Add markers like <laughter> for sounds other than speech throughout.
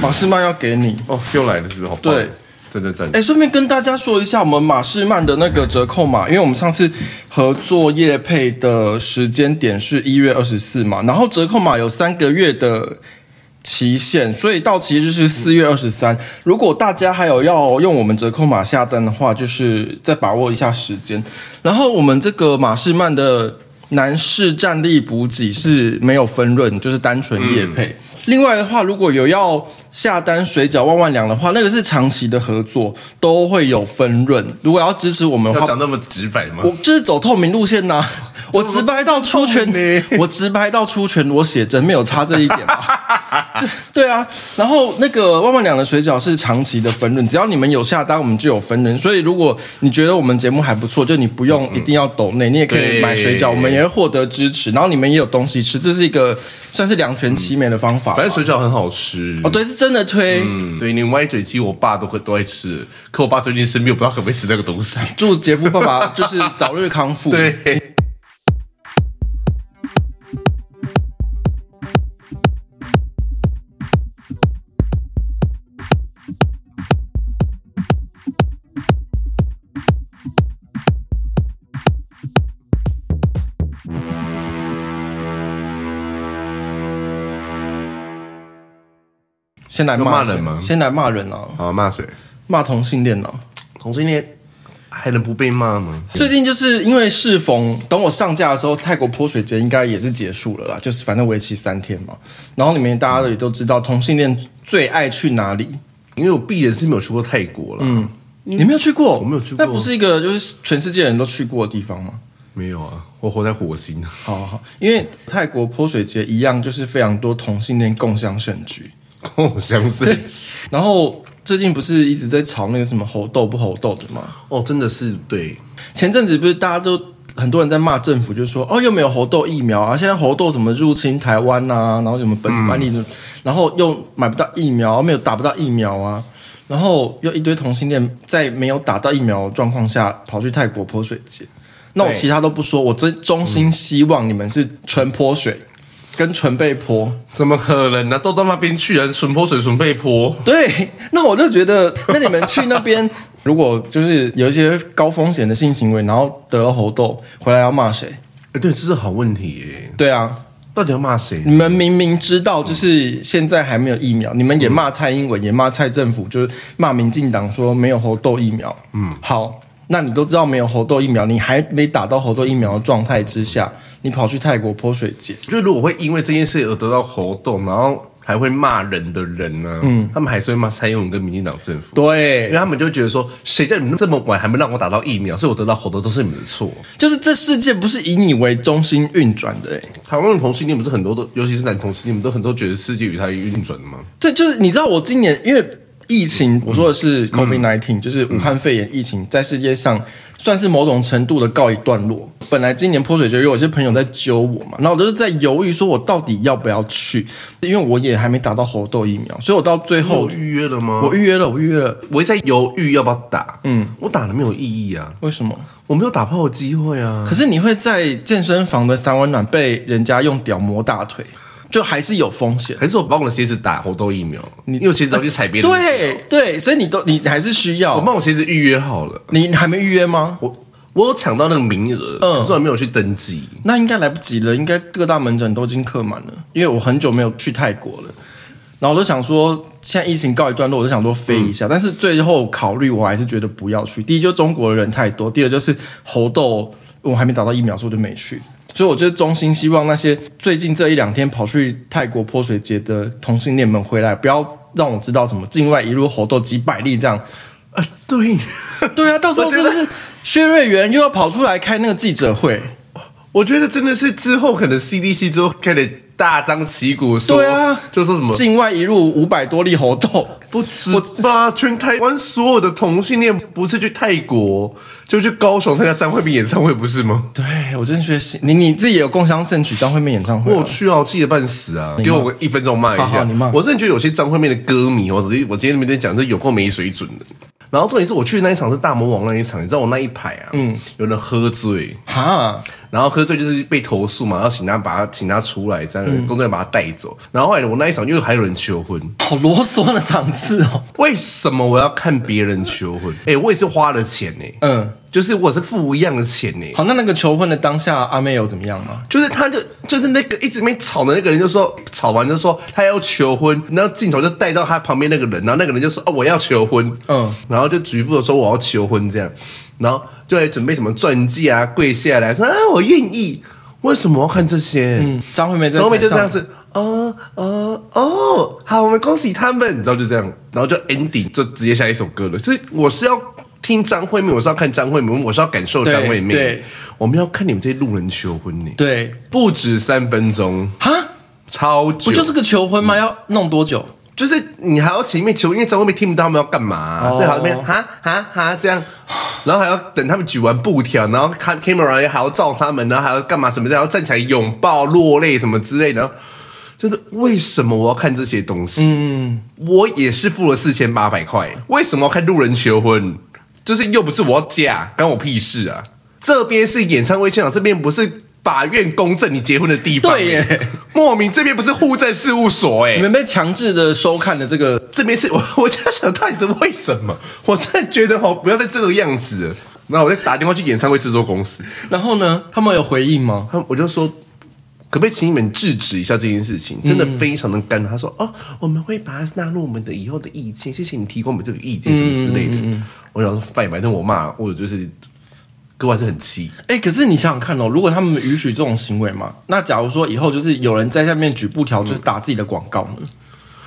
马士曼要给你哦，又来了，是不是？好棒，对，真的真。哎，顺便跟大家说一下，我们马士曼的那个折扣码，因为我们上次合作业配的时间点是一月二十四嘛，然后折扣码有三个月的期限，所以到期就是四月二十三。如果大家还有要用我们折扣码下单的话，就是再把握一下时间。然后我们这个马士曼的男士战力补给是没有分润，就是单纯业配。嗯另外的话，如果有要下单水饺万万两的话，那个是长期的合作，都会有分润。如果要支持我们的话，要讲那么直白吗？我就是走透明路线呐、啊，<laughs> 我直白到出拳，<laughs> 我直白到出拳，我写真没有差这一点 <laughs> 对对啊，然后那个万万两的水饺是长期的分润，只要你们有下单，我们就有分润。所以如果你觉得我们节目还不错，就你不用一定要抖内，你也可以买水饺，我们也会获得支持。然后你们也有东西吃，这是一个算是两全其美的方法。反正水饺很好吃哦，对，是真的推。嗯，对，连歪嘴鸡，我爸都会都爱吃。可我爸最近生病，我不知道可不可以吃那个东西。祝杰夫爸爸就是早日康复。<laughs> 对。先来骂人吗？先来骂人啊！好，骂谁？骂同性恋呢？同性恋还能不被骂吗？最近就是因为适逢等我上架的时候，泰国泼水节应该也是结束了啦，就是反正为期三天嘛。然后里面大家也都知道，同性恋最爱去哪里？因为我毕人是没有去过泰国了。嗯，你没有去过？我没有去过。那不是一个就是全世界人都去过的地方吗？没有啊，我活在火星。好好好，因为泰国泼水节一样，就是非常多同性恋共享盛举。<laughs> 哦，相似。然后最近不是一直在吵那个什么猴痘不猴痘的吗？哦，真的是对。前阵子不是大家都很多人在骂政府，就说哦又没有猴痘疫苗啊，现在猴痘什么入侵台湾啊，然后什么本土案例的，然后又买不到疫苗，没有打不到疫苗啊，然后又一堆同性恋在没有打到疫苗的状况下跑去泰国泼水节。那我其他都不说，我真衷心希望你们是纯泼水。跟纯被泼，怎么可能呢、啊？都到那边去了，纯泼水，纯被泼。对，那我就觉得，那你们去那边，<laughs> 如果就是有一些高风险的性行为，然后得了猴痘，回来要骂谁？哎，对，这是好问题耶。对啊，到底要骂谁？你们明明知道，就是现在还没有疫苗，嗯、你们也骂蔡英文，也骂蔡政府，就是骂民进党说没有猴痘疫苗。嗯，好。那你都知道没有猴痘疫苗，你还没打到猴痘疫苗的状态之下，你跑去泰国泼水节，就如果会因为这件事而得到猴痘，然后还会骂人的人呢、啊？嗯，他们还是会骂蔡英文跟民进党政府。对，因为他们就觉得说，谁叫你们这么晚还没让我打到疫苗，所以我得到猴痘都是你们的错。就是这世界不是以你为中心运转的、欸，台湾的同性恋不是很多都，尤其是男同性恋，你们都很多觉得世界与他运转的吗？对，就是你知道我今年因为。疫情，我说的是 COVID-19，、嗯、就是武汉肺炎疫情，在世界上算是某种程度的告一段落。本来今年泼水节有些朋友在揪我嘛，然后我就是在犹豫，说我到底要不要去，因为我也还没打到猴痘疫苗，所以我到最后预约了吗？我预约了，我预约了，我在犹豫要不要打。嗯，我打了没有意义啊？为什么？我没有打炮的机会啊。可是你会在健身房的三温暖被人家用屌磨大腿。就还是有风险，还是我帮我的鞋子打猴痘疫苗？你有鞋子要去踩别人？对对，所以你都你还是需要。我帮我鞋子预约好了，你还没预约吗？我我有抢到那个名额，嗯，可是我还没有去登记。那应该来不及了，应该各大门诊都已经客满了。因为我很久没有去泰国了，然后我都想说，现在疫情告一段落，我就想说飞一下。嗯、但是最后考虑，我还是觉得不要去。第一，就中国的人太多；第二，就是猴痘，我还没打到疫苗，所以我就没去。所以，我就衷心希望那些最近这一两天跑去泰国泼水节的同性恋们回来，不要让我知道什么境外一路猴痘几百例这样。啊，对，对啊，到时候 <laughs> 是不是薛瑞元又要跑出来开那个记者会？我觉得真的是之后可能 CDC 之后开的大张旗鼓说，对啊，就说什么境外一入五百多例猴痘，不止吧？全台湾所有的同性恋不是去泰国，就去高雄参加张惠妹演唱会，不是吗？对，我真的觉得你你自己也有共襄盛举张惠妹演唱会，我去啊，气得半死啊！给我个一分钟骂一下，好好你骂。我真的觉得有些张惠妹的歌迷，我直接我今天没在讲，这有够没水准的。然后重点是我去的那一场是大魔王那一场，你知道我那一排啊，嗯，有人喝醉哈，然后喝醉就是被投诉嘛，然后请他把他请他出来，这样工作人员把他带走。然后后来我那一场又还有人求婚，好啰嗦的场次哦。为什么我要看别人求婚？哎，我也是花了钱呢，嗯。就是我是付一样的钱呢。好，那那个求婚的当下，阿妹有怎么样吗？就是他就就是那个一直没吵的那个人，就说吵完就说他要求婚，然后镜头就带到他旁边那个人，然后那个人就说哦，我要求婚，嗯，然后就局部的说我要求婚这样，然后就来准备什么钻戒啊，跪下来说啊我愿意。为什么要看这些？嗯，张惠妹在张惠妹就这样子，哦哦哦，好，我们恭喜他们，你知道就这样，然后就 ending 就直接下一首歌了。所以我是要。听张惠妹，我是要看张惠妹，我是要感受张惠妹。对，我们要看你们这些路人求婚呢。对，不止三分钟哈，超久。不就是个求婚吗？嗯、要弄多久？就是你还要前面求，因为张惠妹听不到他们要干嘛、啊，所以还要那边哈哈哈这样，然后还要等他们举完布条，然后看 camera 还要照他们，然后还要干嘛什么的，然后站起来拥抱、落泪什么之类的。就是为什么我要看这些东西？嗯，我也是付了四千八百块，为什么要看路人求婚？就是又不是我要嫁，关我屁事啊！这边是演唱会现场，这边不是法院公证你结婚的地方。对耶，莫名这边不是户政事务所哎，你们被强制的收看的这个，这边是我，我就想到底是为什么？我真的觉得哦，不要再这个样子了。然后我再打电话去演唱会制作公司，然后呢，他们有回应吗？他我就说。可不可以请你们制止一下这件事情？真的非常的干。他说：“哦，我们会把它纳入我们的以后的意见，谢谢你提供我们这个意见什么之类的。嗯嗯嗯”我想说，反反正我骂，我就是个还是很气。哎、欸，可是你想想看哦，如果他们允许这种行为嘛，那假如说以后就是有人在下面举布条，就是打自己的广告呢，嗯、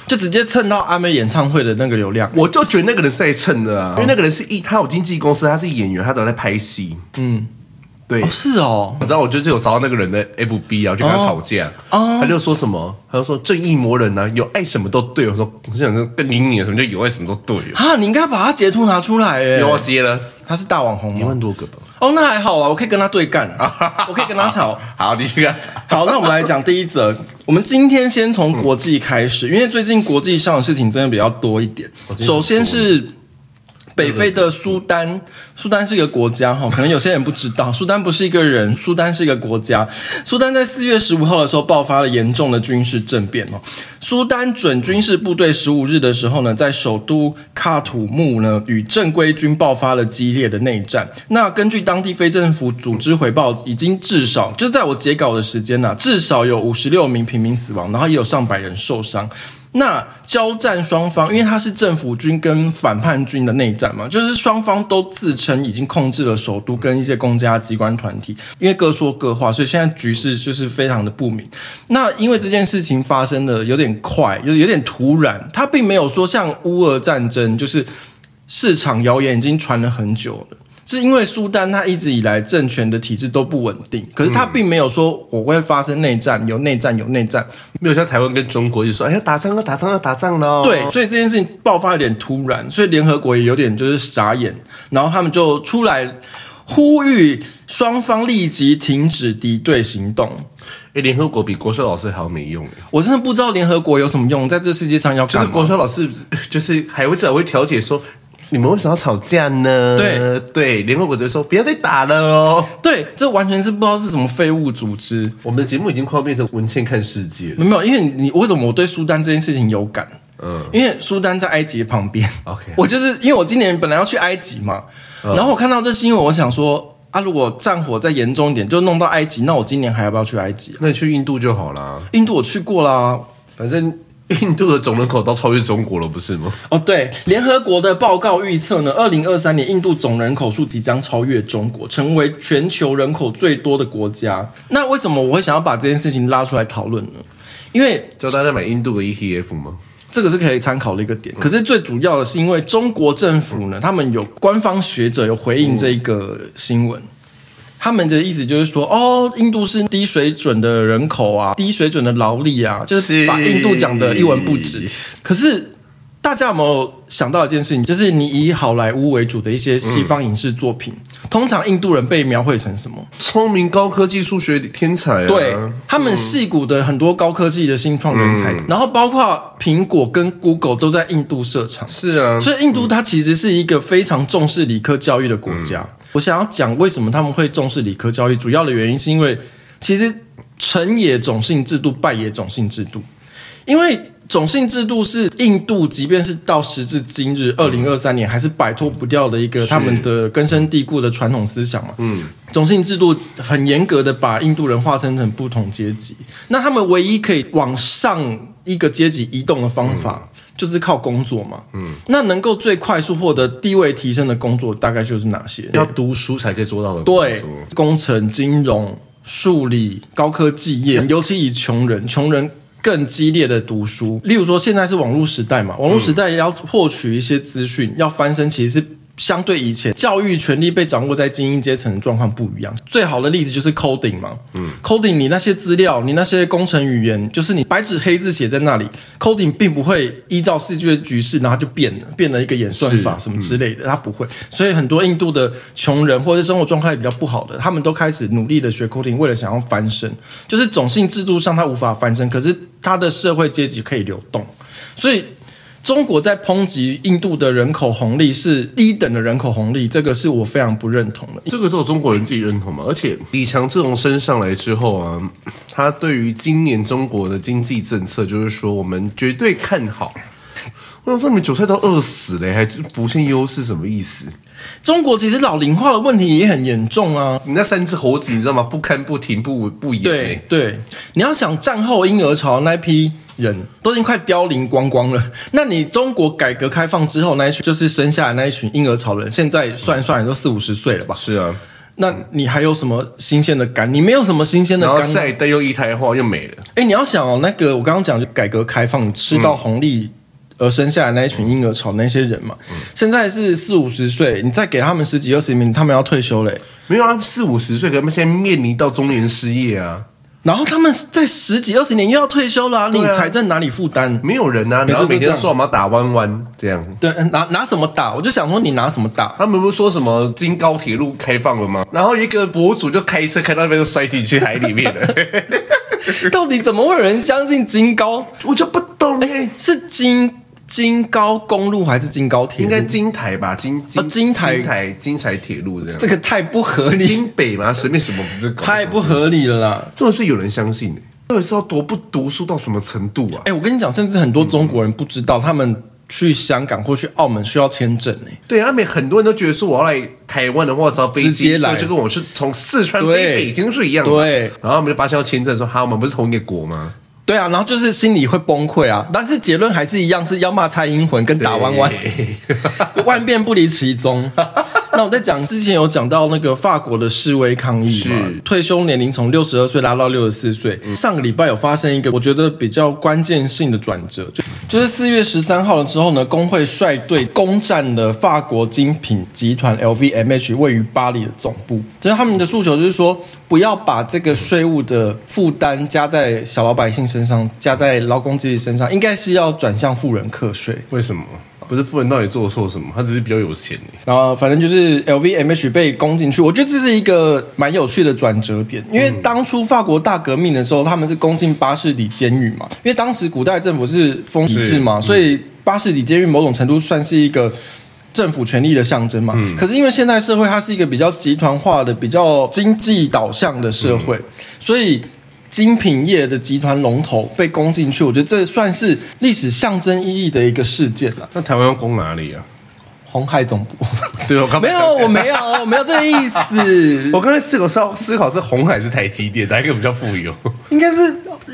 就直接蹭到阿妹演唱会的那个流量，我就觉得那个人是在蹭的啊，因为那个人是一，他有经纪公司，他是演员，他都在拍戏，嗯。对，哦是哦，我知道，我就是有找到那个人的 FB 然后就跟他吵架，哦，他就说什么，他就说正义魔人呢、啊，有爱什么都对。我说，我想说跟你你什么就有爱什么都对。啊，你应该把他截图拿出来，哎，有我接了，他是大网红吗？一万多个吧，哦，那还好啊，我可以跟他对干，<laughs> 我可以跟他吵，好，你去跟他吵。好，那我们来讲第一则，我们今天先从国际开始，因为最近国际上的事情真的比较多一点，首先是。北非的苏丹，苏丹是一个国家哈，可能有些人不知道，<laughs> 苏丹不是一个人，苏丹是一个国家。苏丹在四月十五号的时候爆发了严重的军事政变哦。苏丹准军事部队十五日的时候呢，在首都喀土穆呢，与正规军爆发了激烈的内战。那根据当地非政府组织回报，已经至少就是在我截稿的时间呢，至少有五十六名平民死亡，然后也有上百人受伤。那交战双方，因为它是政府军跟反叛军的内战嘛，就是双方都自称已经控制了首都跟一些公家机关团体，因为各说各话，所以现在局势就是非常的不明。那因为这件事情发生的有点快，就是有点突然，它并没有说像乌俄战争，就是市场谣言已经传了很久了。是因为苏丹他一直以来政权的体制都不稳定，可是他并没有说我会发生内战，有内战有内战，没有像台湾跟中国就说哎呀打仗了打仗了打仗了。对，所以这件事情爆发有点突然，所以联合国也有点就是傻眼，然后他们就出来呼吁双方立即停止敌对行动。哎，联合国比国修老师还要没用，我真的不知道联合国有什么用，在这世界上要干嘛？就是国修老师就是还会再会调解说。你们为什么要吵架呢？对对，联合国就说不要再打了哦。对，这完全是不知道是什么废物组织。我们的节目已经快要变成文茜看世界了。没有，因为你为什么我对苏丹这件事情有感？嗯，因为苏丹在埃及旁边。OK，我就是因为我今年本来要去埃及嘛，嗯、然后我看到这新闻，我想说啊，如果战火再严重一点，就弄到埃及，那我今年还要不要去埃及？那你去印度就好啦。印度我去过啦，反正。印度的总人口都超越中国了，不是吗？哦，对，联合国的报告预测呢，二零二三年印度总人口数即将超越中国，成为全球人口最多的国家。那为什么我会想要把这件事情拉出来讨论呢？因为教大家买印度的 ETF 吗？这个是可以参考的一个点。可是最主要的是，因为中国政府呢，他们有官方学者有回应这个新闻。他们的意思就是说，哦，印度是低水准的人口啊，低水准的劳力啊，就是把印度讲的一文不值。可是。大家有没有想到一件事情？就是你以好莱坞为主的一些西方影视作品，嗯、通常印度人被描绘成什么？聪明、高科技、数学天才、啊。对，他们矽谷的很多高科技的新创人才，嗯、然后包括苹果跟 Google 都在印度设厂。是啊，所以印度它其实是一个非常重视理科教育的国家。嗯、我想要讲为什么他们会重视理科教育，主要的原因是因为其实成也种姓制度，败也种姓制度，因为。种姓制度是印度，即便是到时至今日，二零二三年还是摆脱不掉的一个他们的根深蒂固的传统思想嘛。嗯，种姓制度很严格的把印度人划分成不同阶级，那他们唯一可以往上一个阶级移动的方法，就是靠工作嘛。嗯，那能够最快速获得地位提升的工作，大概就是哪些？要读书才可以做到的。对，工程、金融、数理、高科技业，<laughs> 尤其以穷人，穷人。更激烈的读书，例如说现在是网络时代嘛，网络时代要获取一些资讯，要翻身，其实是。相对以前，教育权力被掌握在精英阶层的状况不一样。最好的例子就是 coding 嘛，嗯，coding 你那些资料，你那些工程语言，就是你白纸黑字写在那里，coding 并不会依照世界的局势，然后就变了，变了一个演算法什么之类的，它不会。所以很多印度的穷人或者生活状态比较不好的，他们都开始努力的学 coding，为了想要翻身。就是种姓制度上他无法翻身，可是他的社会阶级可以流动，所以。中国在抨击印度的人口红利是低等的人口红利，这个是我非常不认同的。这个只有中国人自己认同嘛？而且李强自从升上来之后啊，他对于今年中国的经济政策，就是说我们绝对看好。我想说，你们韭菜都饿死了，还浮现优势，什么意思？中国其实老龄化的问题也很严重啊！你那三只猴子，你知道吗？不堪不停不不演。对对，你要想战后婴儿潮那批人都已经快凋零光光了，那你中国改革开放之后那一群就是生下来那一群婴儿潮人，现在算一算也都四五十岁了吧？是啊，那你还有什么新鲜的肝？你没有什么新鲜的肝，然后下一代又一胎化又没了。哎，你要想哦，那个我刚刚讲就改革开放吃到红利。嗯而生下来那一群婴儿潮那些人嘛，嗯、现在是四五十岁，你再给他们十几二十年，他们要退休嘞。没有啊，四五十岁，他们现在面临到中年失业啊。然后他们在十几二十年又要退休了，啊，啊、你财政哪里负担？没有人啊，然后每天都说我们要打弯弯这样。对，拿拿什么打？我就想说你拿什么打？他们不是说什么京高铁路开放了吗？然后一个博主就开车开到那边就摔进去海里面了。<laughs> 到底怎么会有人相信京高？<laughs> 我就不懂哎，是京。京高公路还是京高铁路？应该京台吧，京京、哦、京台京台京台铁路这样。这个太不合理。京北吗？随便什么不是？太不合理了啦！这个是有人相信的，到底是要多不读书到什么程度啊？哎，我跟你讲，甚至很多中国人不知道，嗯、他们去香港或去澳门需要签证呢。对啊，每很多人都觉得说，我要来台湾的话，只要飞机直接来，就跟我是从四川飞北京是一样的。对，然后我们就发现要签证，说哈，我们不是同一个国吗？对啊，然后就是心里会崩溃啊，但是结论还是一样，是要骂蔡英文跟打弯弯，对万变不离其宗。<laughs> 那我在讲之前有讲到那个法国的示威抗议嘛，退休年龄从六十二岁拉到六十四岁。嗯、上个礼拜有发生一个我觉得比较关键性的转折，就就是四月十三号的时候呢，工会率队攻占了法国精品集团 LVMH 位于巴黎的总部。就是他们的诉求就是说，不要把这个税务的负担加在小老百姓身上，加在劳工阶级身上，应该是要转向富人课税。为什么？不是富人到底做错什么？他只是比较有钱。然后反正就是 LVMH 被攻进去，我觉得这是一个蛮有趣的转折点。因为当初法国大革命的时候，他们是攻进巴士底监狱嘛。因为当时古代政府是封闭制嘛，所以巴士底监狱某种程度算是一个政府权力的象征嘛。嗯、可是因为现代社会它是一个比较集团化的、比较经济导向的社会，嗯、所以。精品业的集团龙头被攻进去，我觉得这算是历史象征意义的一个事件了。那台湾要攻哪里啊？鸿海总部，<laughs> 对，我刚没有，我没有，我没有这个意思。<laughs> 我刚才思考是思考是红海是台积电，哪一个比较富有？<laughs> 应该是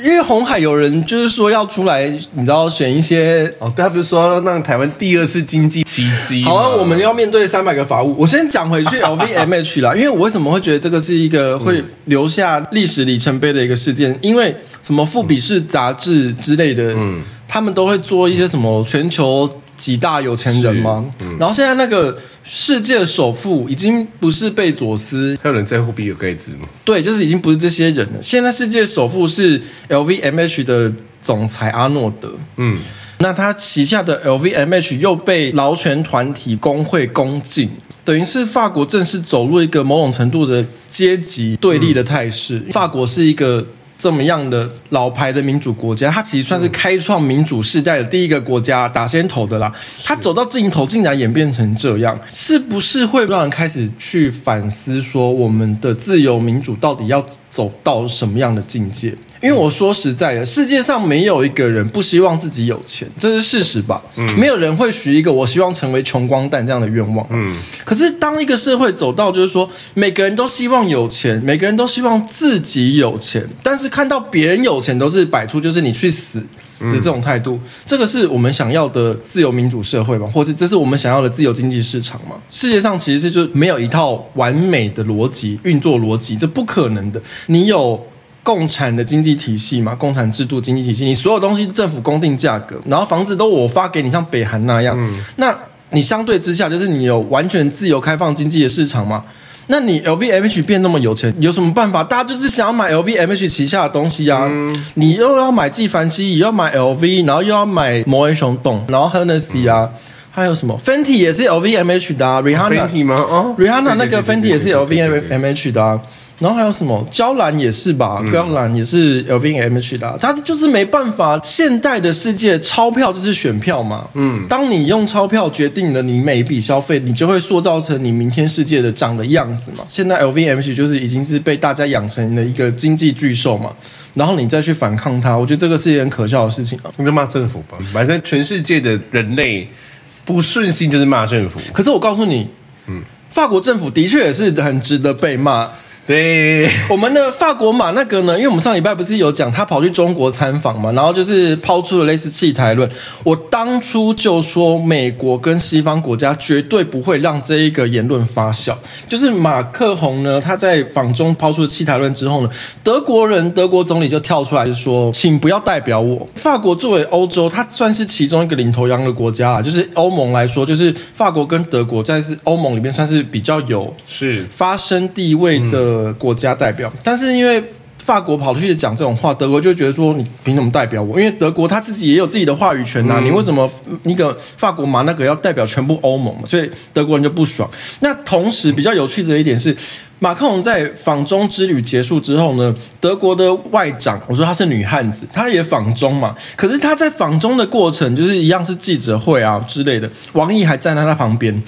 因为红海有人就是说要出来，你知道选一些哦，对他不是说让台湾第二次经济奇迹？好啊，我们要面对三百个法务。我先讲回去 LVMH 啦，因为我为什么会觉得这个是一个会留下历史里程碑的一个事件？因为什么富比士杂志之类的，嗯，他们都会做一些什么全球。几大有钱人吗？嗯、然后现在那个世界首富已经不是贝佐斯，还有人在乎比尔盖茨吗？对，就是已经不是这些人了。现在世界首富是 LVMH 的总裁阿诺德。嗯，那他旗下的 LVMH 又被劳权团体工会攻进，等于是法国正式走入一个某种程度的阶级对立的态势。嗯、法国是一个。这么样的老牌的民主国家，它其实算是开创民主时代的第一个国家，打先头的啦。它走到尽头，竟然演变成这样，是不是会让人开始去反思，说我们的自由民主到底要走到什么样的境界？因为我说实在的，世界上没有一个人不希望自己有钱，这是事实吧？嗯，没有人会许一个我希望成为穷光蛋这样的愿望。嗯，可是当一个社会走到就是说，每个人都希望有钱，每个人都希望自己有钱，但是看到别人有钱都是摆出就是你去死的这种态度，这个是我们想要的自由民主社会吗？或者这是我们想要的自由经济市场吗？世界上其实是就没有一套完美的逻辑运作逻辑，这不可能的。你有。共产的经济体系嘛，共产制度经济体系，你所有东西政府公定价格，然后房子都我发给你，像北韩那样。嗯，那你相对之下，就是你有完全自由开放经济的市场嘛？那你 LVMH 变那么有钱，有什么办法？大家就是想要买 LVMH 旗下的东西啊。嗯，你又要买纪梵希，又要买 LV，然后又要买摩根熊洞，然后 Hennessy 啊，嗯，还有什么 Fenty 也是 LVMH 的啊，Rihanna 吗？哦，Rihanna 那个 Fenty 也是 LVMH 的啊。然后还有什么？娇兰也是吧，娇兰也是 LVMH 的，它就是没办法。现代的世界，钞票就是选票嘛。嗯，当你用钞票决定了你每一笔消费，你就会塑造成你明天世界的长的样子嘛。现在 LVMH 就是已经是被大家养成了一个经济巨兽嘛。然后你再去反抗它，我觉得这个是一件可笑的事情啊。你就骂政府吧，反正全世界的人类不顺心就是骂政府。可是我告诉你，嗯，法国政府的确也是很值得被骂。对，我们的法国马那个呢？因为我们上礼拜不是有讲他跑去中国参访嘛，然后就是抛出了类似弃台论。我当初就说，美国跟西方国家绝对不会让这一个言论发酵。就是马克宏呢，他在访中抛出了弃台论之后呢，德国人德国总理就跳出来就说，请不要代表我。法国作为欧洲，它算是其中一个领头羊的国家啊，就是欧盟来说，就是法国跟德国在是欧盟里面算是比较有是发声地位的。呃，国家代表，但是因为法国跑出去讲这种话，德国就觉得说，你凭什么代表我？因为德国他自己也有自己的话语权呐、啊，嗯、你为什么那个法国嘛，那个要代表全部欧盟嘛？所以德国人就不爽。那同时比较有趣的一点是，马克龙在访中之旅结束之后呢，德国的外长，我说她是女汉子，她也访中嘛，可是她在访中的过程就是一样是记者会啊之类的，王毅还站在她旁边。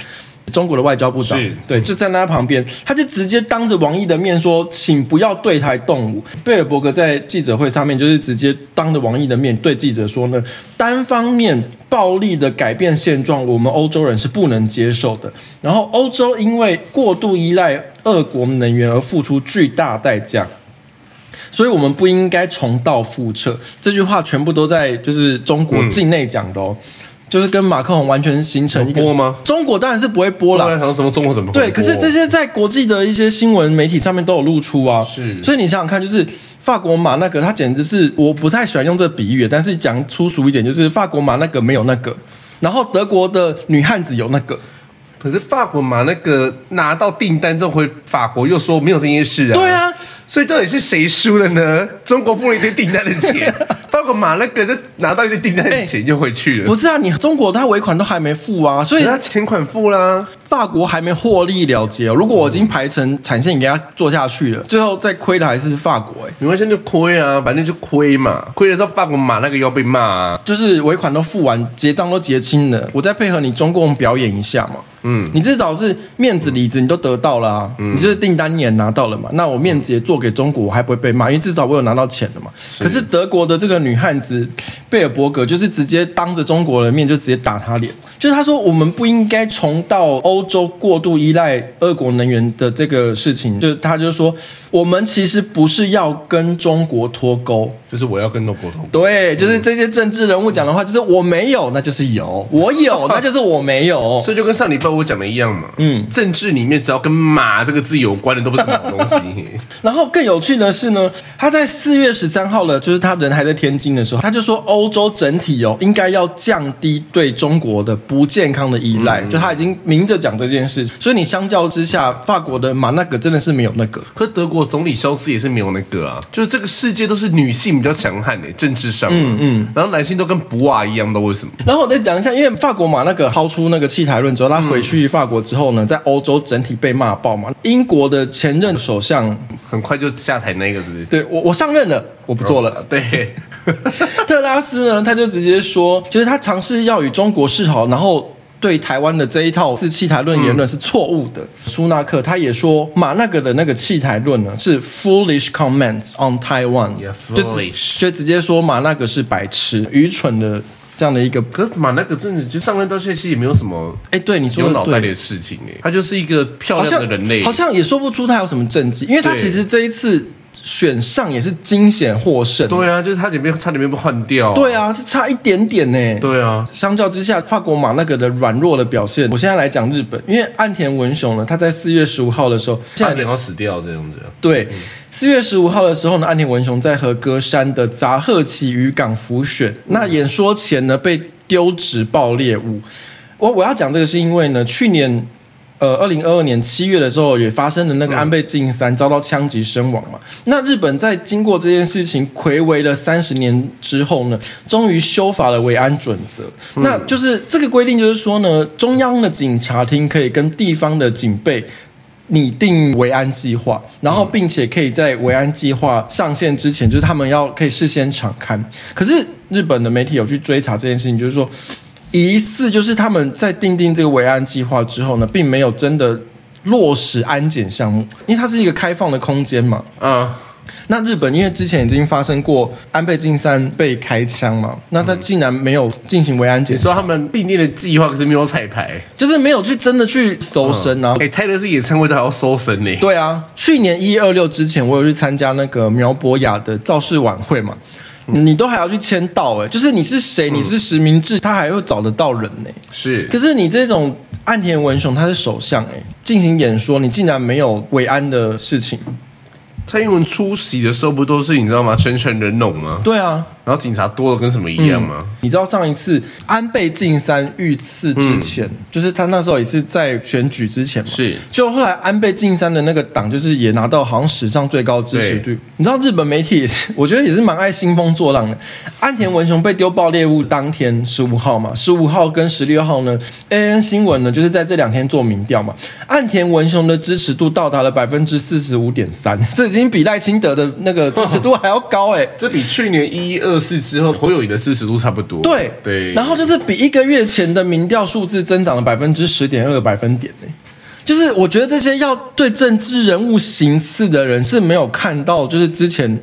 中国的外交部长对，就站在他旁边，他就直接当着王毅的面说：“请不要对台动武。”贝尔伯格在记者会上面就是直接当着王毅的面对记者说呢：“单方面暴力的改变现状，我们欧洲人是不能接受的。然后欧洲因为过度依赖俄国能源而付出巨大代价，所以我们不应该重蹈覆辙。”这句话全部都在就是中国境内讲的哦。嗯就是跟马克宏完全形成一个播吗？中国当然是不会播了。什么中国怎么对？可是这些在国际的一些新闻媒体上面都有露出啊。是，所以你想想看，就是法国马那个，他简直是我不太喜欢用这个比喻，但是讲粗俗一点，就是法国马那个没有那个，然后德国的女汉子有那个。可是法国马那个拿到订单之后回法国又说没有这件事啊。对啊，所以到底是谁输了呢？中国付了一堆订单的钱。<laughs> 法国马那个就拿到一堆订单的钱就回去了。欸、不是啊，你中国他尾款都还没付啊，所以他钱款付啦。法国还没获利了结哦。如果我已经排成产线给他做下去了，最后再亏的还是法国哎、欸。没关系，就亏啊，反正就亏嘛。亏了之后，法国马那个要被骂啊。就是尾款都付完，结账都结清了，我再配合你中共表演一下嘛。嗯，你至少是面子里子你都得到了啊。嗯，你就是订单你也拿到了嘛。那我面子也做给中国，我还不会被骂，因为至少我有拿到钱了嘛。是可是德国的这个女汉子贝尔伯格就是直接当着中国人面就直接打他脸，就是他说我们不应该重蹈欧洲过度依赖俄国能源的这个事情，就他就说我们其实不是要跟中国脱钩，就是我要跟中国脱钩。对，就是这些政治人物讲的话，就是我没有，那就是有；我有，<laughs> 那就是我没有。所以就跟上礼拜我讲的一样嘛。嗯，政治里面只要跟马这个字有关的都不是好东西。<laughs> 然后更有趣的是呢，他在四月十三号了，就是他人还在天津的时候，他就说欧。洲整体哦，应该要降低对中国的不健康的依赖，嗯、就他已经明着讲这件事。所以你相较之下，法国的马那个真的是没有那个，可德国总理肖斯也是没有那个啊。就是这个世界都是女性比较强悍的政治上，嗯嗯，然后男性都跟不娃一样的，为什么？然后我再讲一下，因为法国马那个抛出那个弃台论之后，他回去法国之后呢，在欧洲整体被骂爆嘛。英国的前任首相很快就下台，那个是不是？对，我我上任了，我不做了。哦、对，<laughs> 特拉斯呢，他就直接说，就是他尝试要与中国示好，然后对台湾的这一套自弃台论言论是错误的。苏纳克他也说，马那个的那个弃台论呢是 foolish comments on Taiwan，yeah, 就就直接说马那个是白痴、愚蠢的。这样的一个，可是马那个真的就上任到现在，其实也没有什么，哎，对你说有脑袋的事情哎，他就是一个漂亮的人类，好像也说不出他有什么政绩，因为他其实这一次选上也是惊险获胜，对啊，就是他里面差点被换掉，对啊，是差一点点呢，对啊，相较之下，法国马那个的软弱的表现，我现在来讲日本，因为岸田文雄呢，他在四月十五号的时候，差点要死掉这样子，对。嗯。四月十五号的时候呢，岸田文雄在和歌山的杂贺崎渔港浮选，那演说前呢被丢掷爆裂物。我我要讲这个是因为呢，去年呃二零二二年七月的时候也发生了那个安倍晋三遭到枪击身亡嘛。那日本在经过这件事情睽违了三十年之后呢，终于修法了维安准则。那就是这个规定，就是说呢，中央的警察厅可以跟地方的警备。拟定维安计划，然后并且可以在维安计划上线之前，就是他们要可以事先敞开。可是日本的媒体有去追查这件事情，就是说疑似就是他们在定定这个维安计划之后呢，并没有真的落实安检项目，因为它是一个开放的空间嘛。嗯。那日本因为之前已经发生过安倍晋三被开枪嘛，那他竟然没有进行维安检查，说他们订定的计划可是没有彩排，就是没有去真的去搜身啊。哎，泰勒斯演唱会都还要搜身呢。对啊，去年一一二六之前，我有去参加那个苗博雅的造势晚会嘛，你都还要去签到哎，就是你是谁，你是实名制，他还会找得到人呢。是，可是你这种岸田文雄他是首相哎，进行演说，你竟然没有慰安的事情。蔡英文出席的时候不都是你知道吗？全城人龙吗？对啊。然后警察多的跟什么一样吗？嗯、你知道上一次安倍晋三遇刺之前，嗯、就是他那时候也是在选举之前嘛。是。就后来安倍晋三的那个党，就是也拿到好像史上最高支持率。对你知道日本媒体也是，我觉得也是蛮爱兴风作浪的。岸田文雄被丢爆猎物当天十五号嘛，十五号跟十六号呢，AN 新闻呢就是在这两天做民调嘛，岸田文雄的支持度到达了百分之四十五点三，这已经比赖清德的那个支持度还要高哎、欸，<laughs> 这比去年一一二。四之后，侯友宜的支持度差不多。对对，对然后就是比一个月前的民调数字增长了百分之十点二个百分点呢。就是我觉得这些要对政治人物行刺的人是没有看到，就是之前。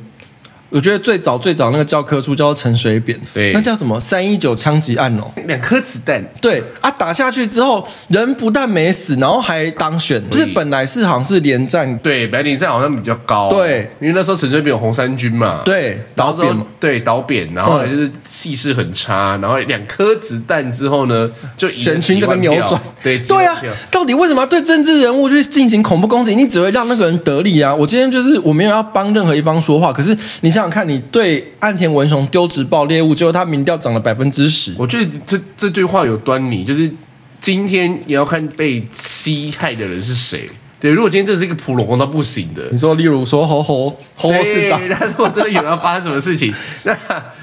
我觉得最早最早那个教科书叫做陈水扁，对，那叫什么？三一九枪击案哦，两颗子弹，对啊，打下去之后人不但没死，然后还当选，不是本来是好像是连战，对，本来连战好像比较高，对，因为那时候陈水扁有红三军嘛，对，倒扁，对，倒扁，然后就是气势很差，然后两颗子弹之后呢，就选情这个扭转，对，<laughs> 对啊，到底为什么要对政治人物去进行恐怖攻击？你只会让那个人得利啊！我今天就是我没有要帮任何一方说话，可是你。想想看，你对岸田文雄丢职爆猎物，结果他民调涨了百分之十。我觉得这这句话有端倪，就是今天也要看被欺害的人是谁。对，如果今天这是一个普罗红到不行的，你说，例如说侯侯侯市长，那如果真的有人要发生什么事情，那。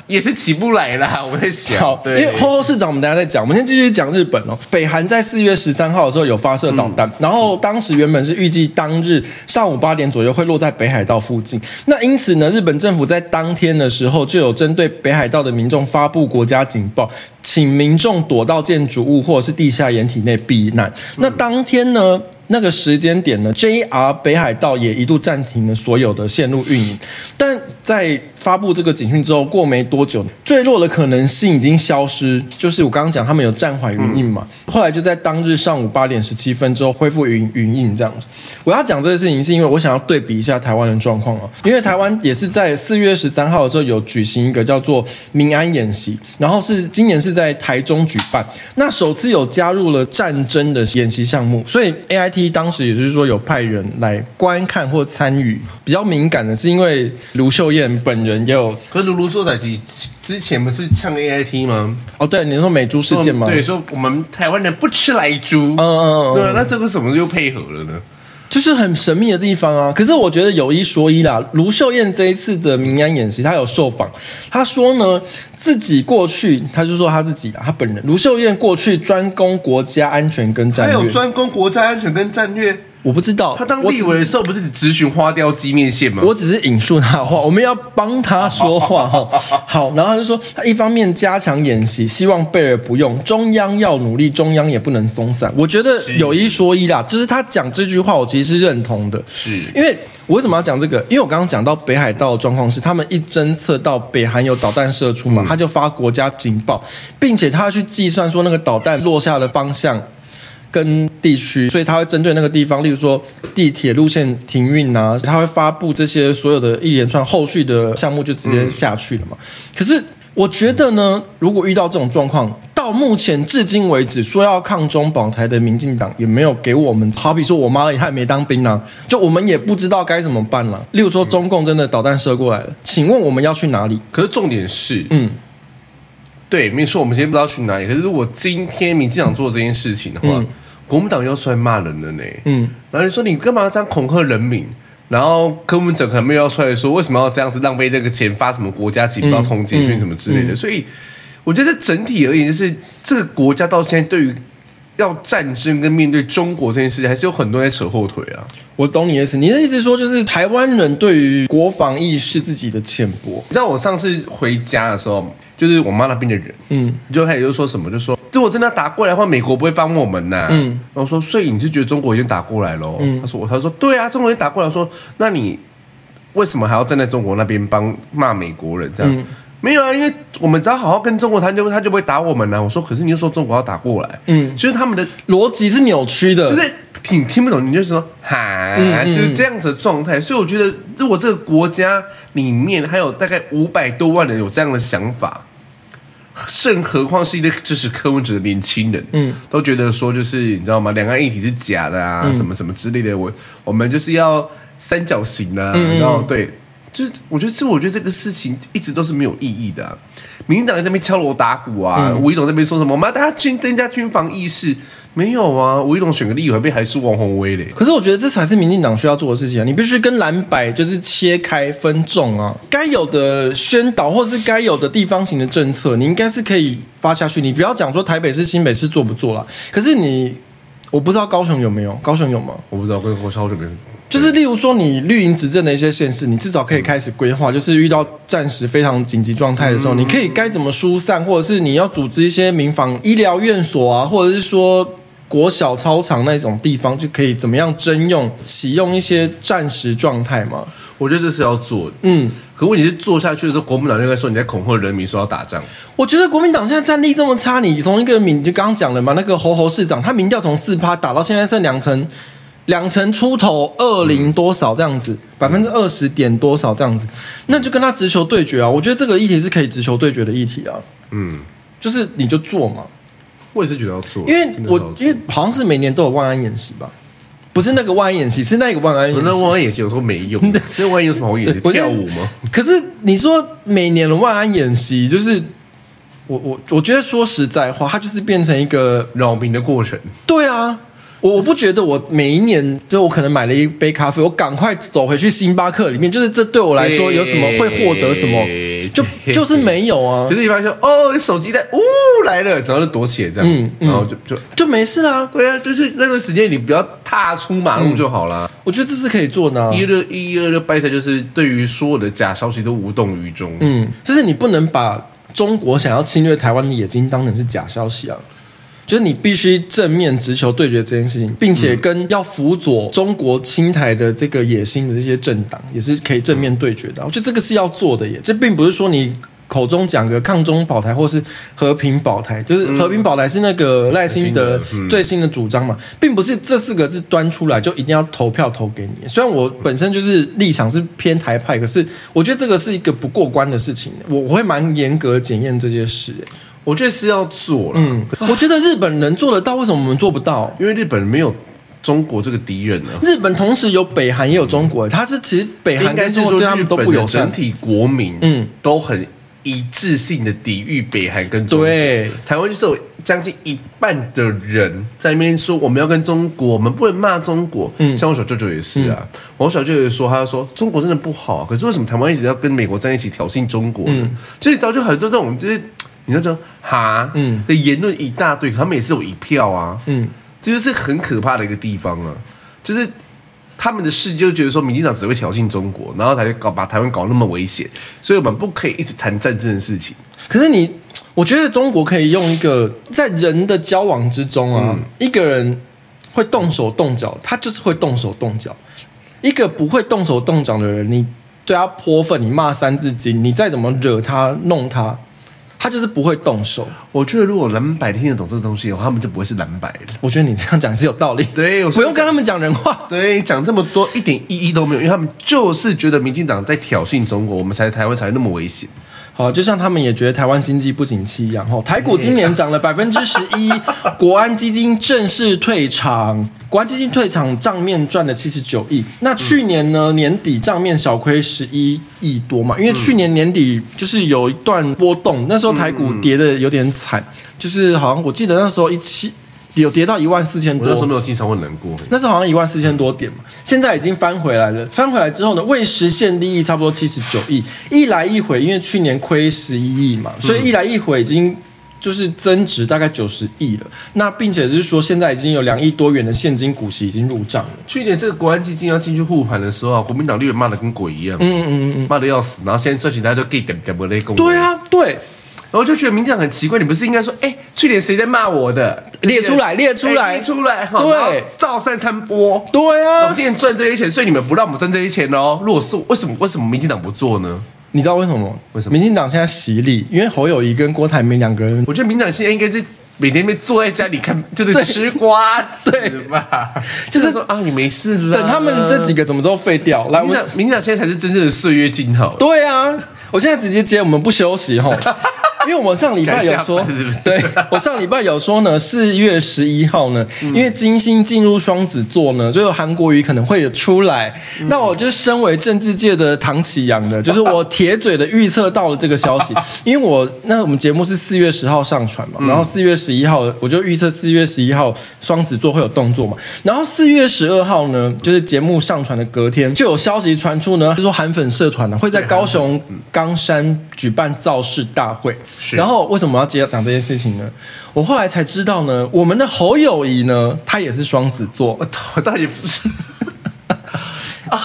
也是起不来啦，<laughs> 我在想。因为后后市长，我们等下再讲。我们先继续讲日本哦。北韩在四月十三号的时候有发射导弹，嗯、然后当时原本是预计当日上午八点左右会落在北海道附近。那因此呢，日本政府在当天的时候就有针对北海道的民众发布国家警报，请民众躲到建筑物或者是地下掩体内避难。那当天呢，那个时间点呢，JR 北海道也一度暂停了所有的线路运营，但在发布这个警讯之后，过没多久，坠落的可能性已经消失。就是我刚刚讲，他们有暂缓营运嘛，后来就在当日上午八点十七分之后恢复云云运这样。我要讲这个事情，是因为我想要对比一下台湾的状况啊，因为台湾也是在四月十三号的时候有举行一个叫做民安演习，然后是今年是在台中举办，那首次有加入了战争的演习项目，所以 AIT。当时也就是说有派人来观看或参与。比较敏感的是因为卢秀燕本人也有，可是卢卢作仔之前不是呛 AIT 吗？哦，对，你说美猪事件吗？对，说我们台湾人不吃来猪。嗯嗯嗯，对，那这个什么又配合了呢？就是很神秘的地方啊！可是我觉得有一说一啦，卢秀燕这一次的民安演习，她有受访，她说呢，自己过去，她就说她自己啊，她本人卢秀燕过去专攻国家安全跟战略，她有专攻国家安全跟战略。我不知道他当立委的时候不是咨询花雕鸡面线吗？我只是引述他的话，我们要帮他说话 <laughs> 哈。好，然后他就说，他一方面加强演习，希望备而不用，中央要努力，中央也不能松散。我觉得有一说一啦，就是他讲这句话，我其实是认同的。是因为我为什么要讲这个？因为我刚刚讲到北海道的状况是，他们一侦测到北韩有导弹射出嘛，他就发国家警报，并且他要去计算说那个导弹落下的方向。跟地区，所以他会针对那个地方，例如说地铁路线停运啊，他会发布这些所有的一连串后续的项目，就直接下去了嘛。可是我觉得呢，如果遇到这种状况，到目前至今为止，说要抗中保台的民进党也没有给我们，好比说我妈她也没当兵啊，就我们也不知道该怎么办了。例如说中共真的导弹射过来了，请问我们要去哪里？可是重点是，嗯。对，没错，我们今天不知道去哪里。可是如果今天民进党做这件事情的话，嗯、国民党又出来骂人了呢。嗯，然后你说你干嘛要这样恐吓人民？然后柯文哲可能没有要出来说为什么要这样子浪费这个钱发什么国家警报、通缉讯什么之类的。所以我觉得整体而言，就是这个国家到现在对于要战争跟面对中国这件事情，还是有很多人在扯后腿啊。我懂你的意思，你的意思说就是台湾人对于国防意识自己的浅薄。你知道我上次回家的时候。就是我妈那边的人，嗯，就开始就说什么，就说如果真的要打过来的话，美国不会帮我们呐、啊，嗯，然后说，所以你是觉得中国已经打过来了？嗯，他说，他说对啊，中国已经打过来，说那你为什么还要站在中国那边帮骂美国人？这样、嗯、没有啊，因为我们只要好好跟中国谈，就他就不会打我们呢、啊。我说，可是你又说中国要打过来，嗯，其实他们的逻辑是扭曲的，就是挺听不懂。你就说哈，就是这样子的状态。所以我觉得，如果这个国家里面还有大概五百多万人有这样的想法。甚何况是一个支持柯文哲的年轻人，嗯，都觉得说就是你知道吗？两岸一体是假的啊，嗯、什么什么之类的。我我们就是要三角形啊，嗯、然后对，就是我觉得，其实我觉得这个事情一直都是没有意义的、啊。民进党在那边敲锣打鼓啊，嗯、吴一龙在那边说什么？我们要大家军增加军防意识。没有啊，吴怡农选个立委被还输王宏威嘞。可是我觉得这才是民进党需要做的事情啊！你必须跟蓝白就是切开分众啊，该有的宣导或是该有的地方型的政策，你应该是可以发下去。你不要讲说台北市、新北市做不做了，可是你我不知道高雄有没有，高雄有吗？我不知道，跟我超久没。就是例如说你绿营执政的一些县市，你至少可以开始规划，就是遇到暂时非常紧急状态的时候，你可以该怎么疏散，或者是你要组织一些民防医疗院所啊，或者是说。国小操场那种地方就可以怎么样征用启用一些战时状态吗？我觉得这是要做的，嗯。可问题是做下去的时候，国民党就该说你在恐吓人民，说要打仗。我觉得国民党现在战力这么差，你从一个民就刚刚讲了嘛，那个侯侯市长，他民调从四趴打到现在剩两成，两成出头，二零多少这样子，百分之二十点多少这样子，那就跟他直球对决啊！我觉得这个议题是可以直球对决的议题啊，嗯，就是你就做嘛。我也是觉得要做，因为我因为好像是每年都有万安演习吧，不是那个万安演习，<laughs> 是那个万安演习。那万安演习有时候没用，<laughs> 那万安有什么好演习？跳舞吗？可是你说每年的万安演习，就是我我我觉得说实在话，它就是变成一个扰民的过程。对啊。我我不觉得我每一年就我可能买了一杯咖啡，我赶快走回去星巴克里面，就是这对我来说有什么会获得什么？就就是没有啊。就是一般说哦，手机在呜来了，然后就躲起来这样，嗯嗯、然后就就就没事啊。对啊，就是那段时间你不要踏出马路就好了。我觉得这是可以做的、啊。一二一二六拜特就是对于所有的假消息都无动于衷。嗯，就是你不能把中国想要侵略台湾的野心当成是假消息啊。就是你必须正面直球对决这件事情，并且跟要辅佐中国侵台的这个野心的这些政党也是可以正面对决的。我觉得这个是要做的耶，这并不是说你口中讲个抗中保台或是和平保台，就是和平保台是那个赖清德最新的主张嘛，并不是这四个字端出来就一定要投票投给你。虽然我本身就是立场是偏台派，可是我觉得这个是一个不过关的事情，我我会蛮严格检验这件事。我觉得是要做了。嗯，我觉得日本人做得到，为什么我们做不到？因为日本人没有中国这个敌人呢？日本同时有北韩也有中国，他是其实北韩跟中国对他们都不友善，整体国民嗯都很一致性的抵御北韩跟中国。对，台湾就是有将近一半的人在那边说我们要跟中国，我们不能骂中国。嗯，像我小舅舅也是啊，嗯、我小舅舅也说，他就说中国真的不好，可是为什么台湾一直要跟美国在一起挑衅中国呢？所以早就很多这种就是你说哈嗯的言论一大堆，他们也是有一票啊，嗯。这就是很可怕的一个地方啊！就是他们的世界就觉得说，民进党只会挑衅中国，然后才搞把台湾搞那么危险，所以我们不可以一直谈战争的事情。可是你，我觉得中国可以用一个在人的交往之中啊，嗯、一个人会动手动脚，他就是会动手动脚；一个不会动手动脚的人，你对他泼粪，你骂三字经，你再怎么惹他弄他。他就是不会动手。我觉得如果蓝白听得懂这个东西的话，他们就不会是蓝白的。我觉得你这样讲是有道理。对，不用跟他们讲人话。对，讲这么多一点意义都没有，因为他们就是觉得民进党在挑衅中国，我们才台湾才那么危险。好，就像他们也觉得台湾经济不景气一样。吼，台股今年涨了百分之十一，<laughs> 国安基金正式退场。国安基金退场，账面赚了七十九亿。那去年呢？嗯、年底账面小亏十一亿多嘛？因为去年年底就是有一段波动，那时候台股跌的有点惨，嗯、就是好像我记得那时候一七。有跌到一万四千多，那时候没有经常会难过。那时候好像一万四千多点嘛，现在已经翻回来了。翻回来之后呢，未实现利益差不多七十九亿，一来一回，因为去年亏十一亿嘛，所以一来一回已经就是增值大概九十亿了。那并且是说，现在已经有两亿多元的现金股息已经入账了。去年这个国安基金要进去护盘的时候啊，国民党立委骂的跟鬼一样，嗯嗯嗯嗯，骂的要死。然后现在赚钱大家就给点点不雷公。对啊，对。然后就觉得民进党很奇怪，你不是应该说，哎，去年谁在骂我的？列出来，列出来，列出来，对，照三餐播，对啊。我们今年赚这些钱，所以你们不让我们赚这些钱哦。如果是为什么？为什么民进党不做呢？你知道为什么？为什么？民进党现在洗礼，因为侯友谊跟郭台铭两个人，我觉得民进党现在应该是每天被坐在家里看，就是吃瓜子吧，就是说啊，你没事了。等他们这几个怎么都废掉，来，民进党，民进党现在才是真正的岁月静好。对啊，我现在直接接，我们不休息吼。因为我们上礼拜有说，<laughs> 对我上礼拜有说呢，四月十一号呢，嗯、因为金星进入双子座呢，所以韩国瑜可能会有出来。嗯、那我就身为政治界的唐启阳的，就是我铁嘴的预测到了这个消息。<laughs> 因为我那我们节目是四月十号上传嘛，然后四月十一号我就预测四月十一号双子座会有动作嘛，然后四月十二号呢，就是节目上传的隔天就有消息传出呢，就说韩粉社团呢会在高雄冈山举办造势大会。是然后为什么要接讲这件事情呢？我后来才知道呢，我们的侯友谊呢，他也是双子座。<laughs> 我到底不是 <laughs> 啊，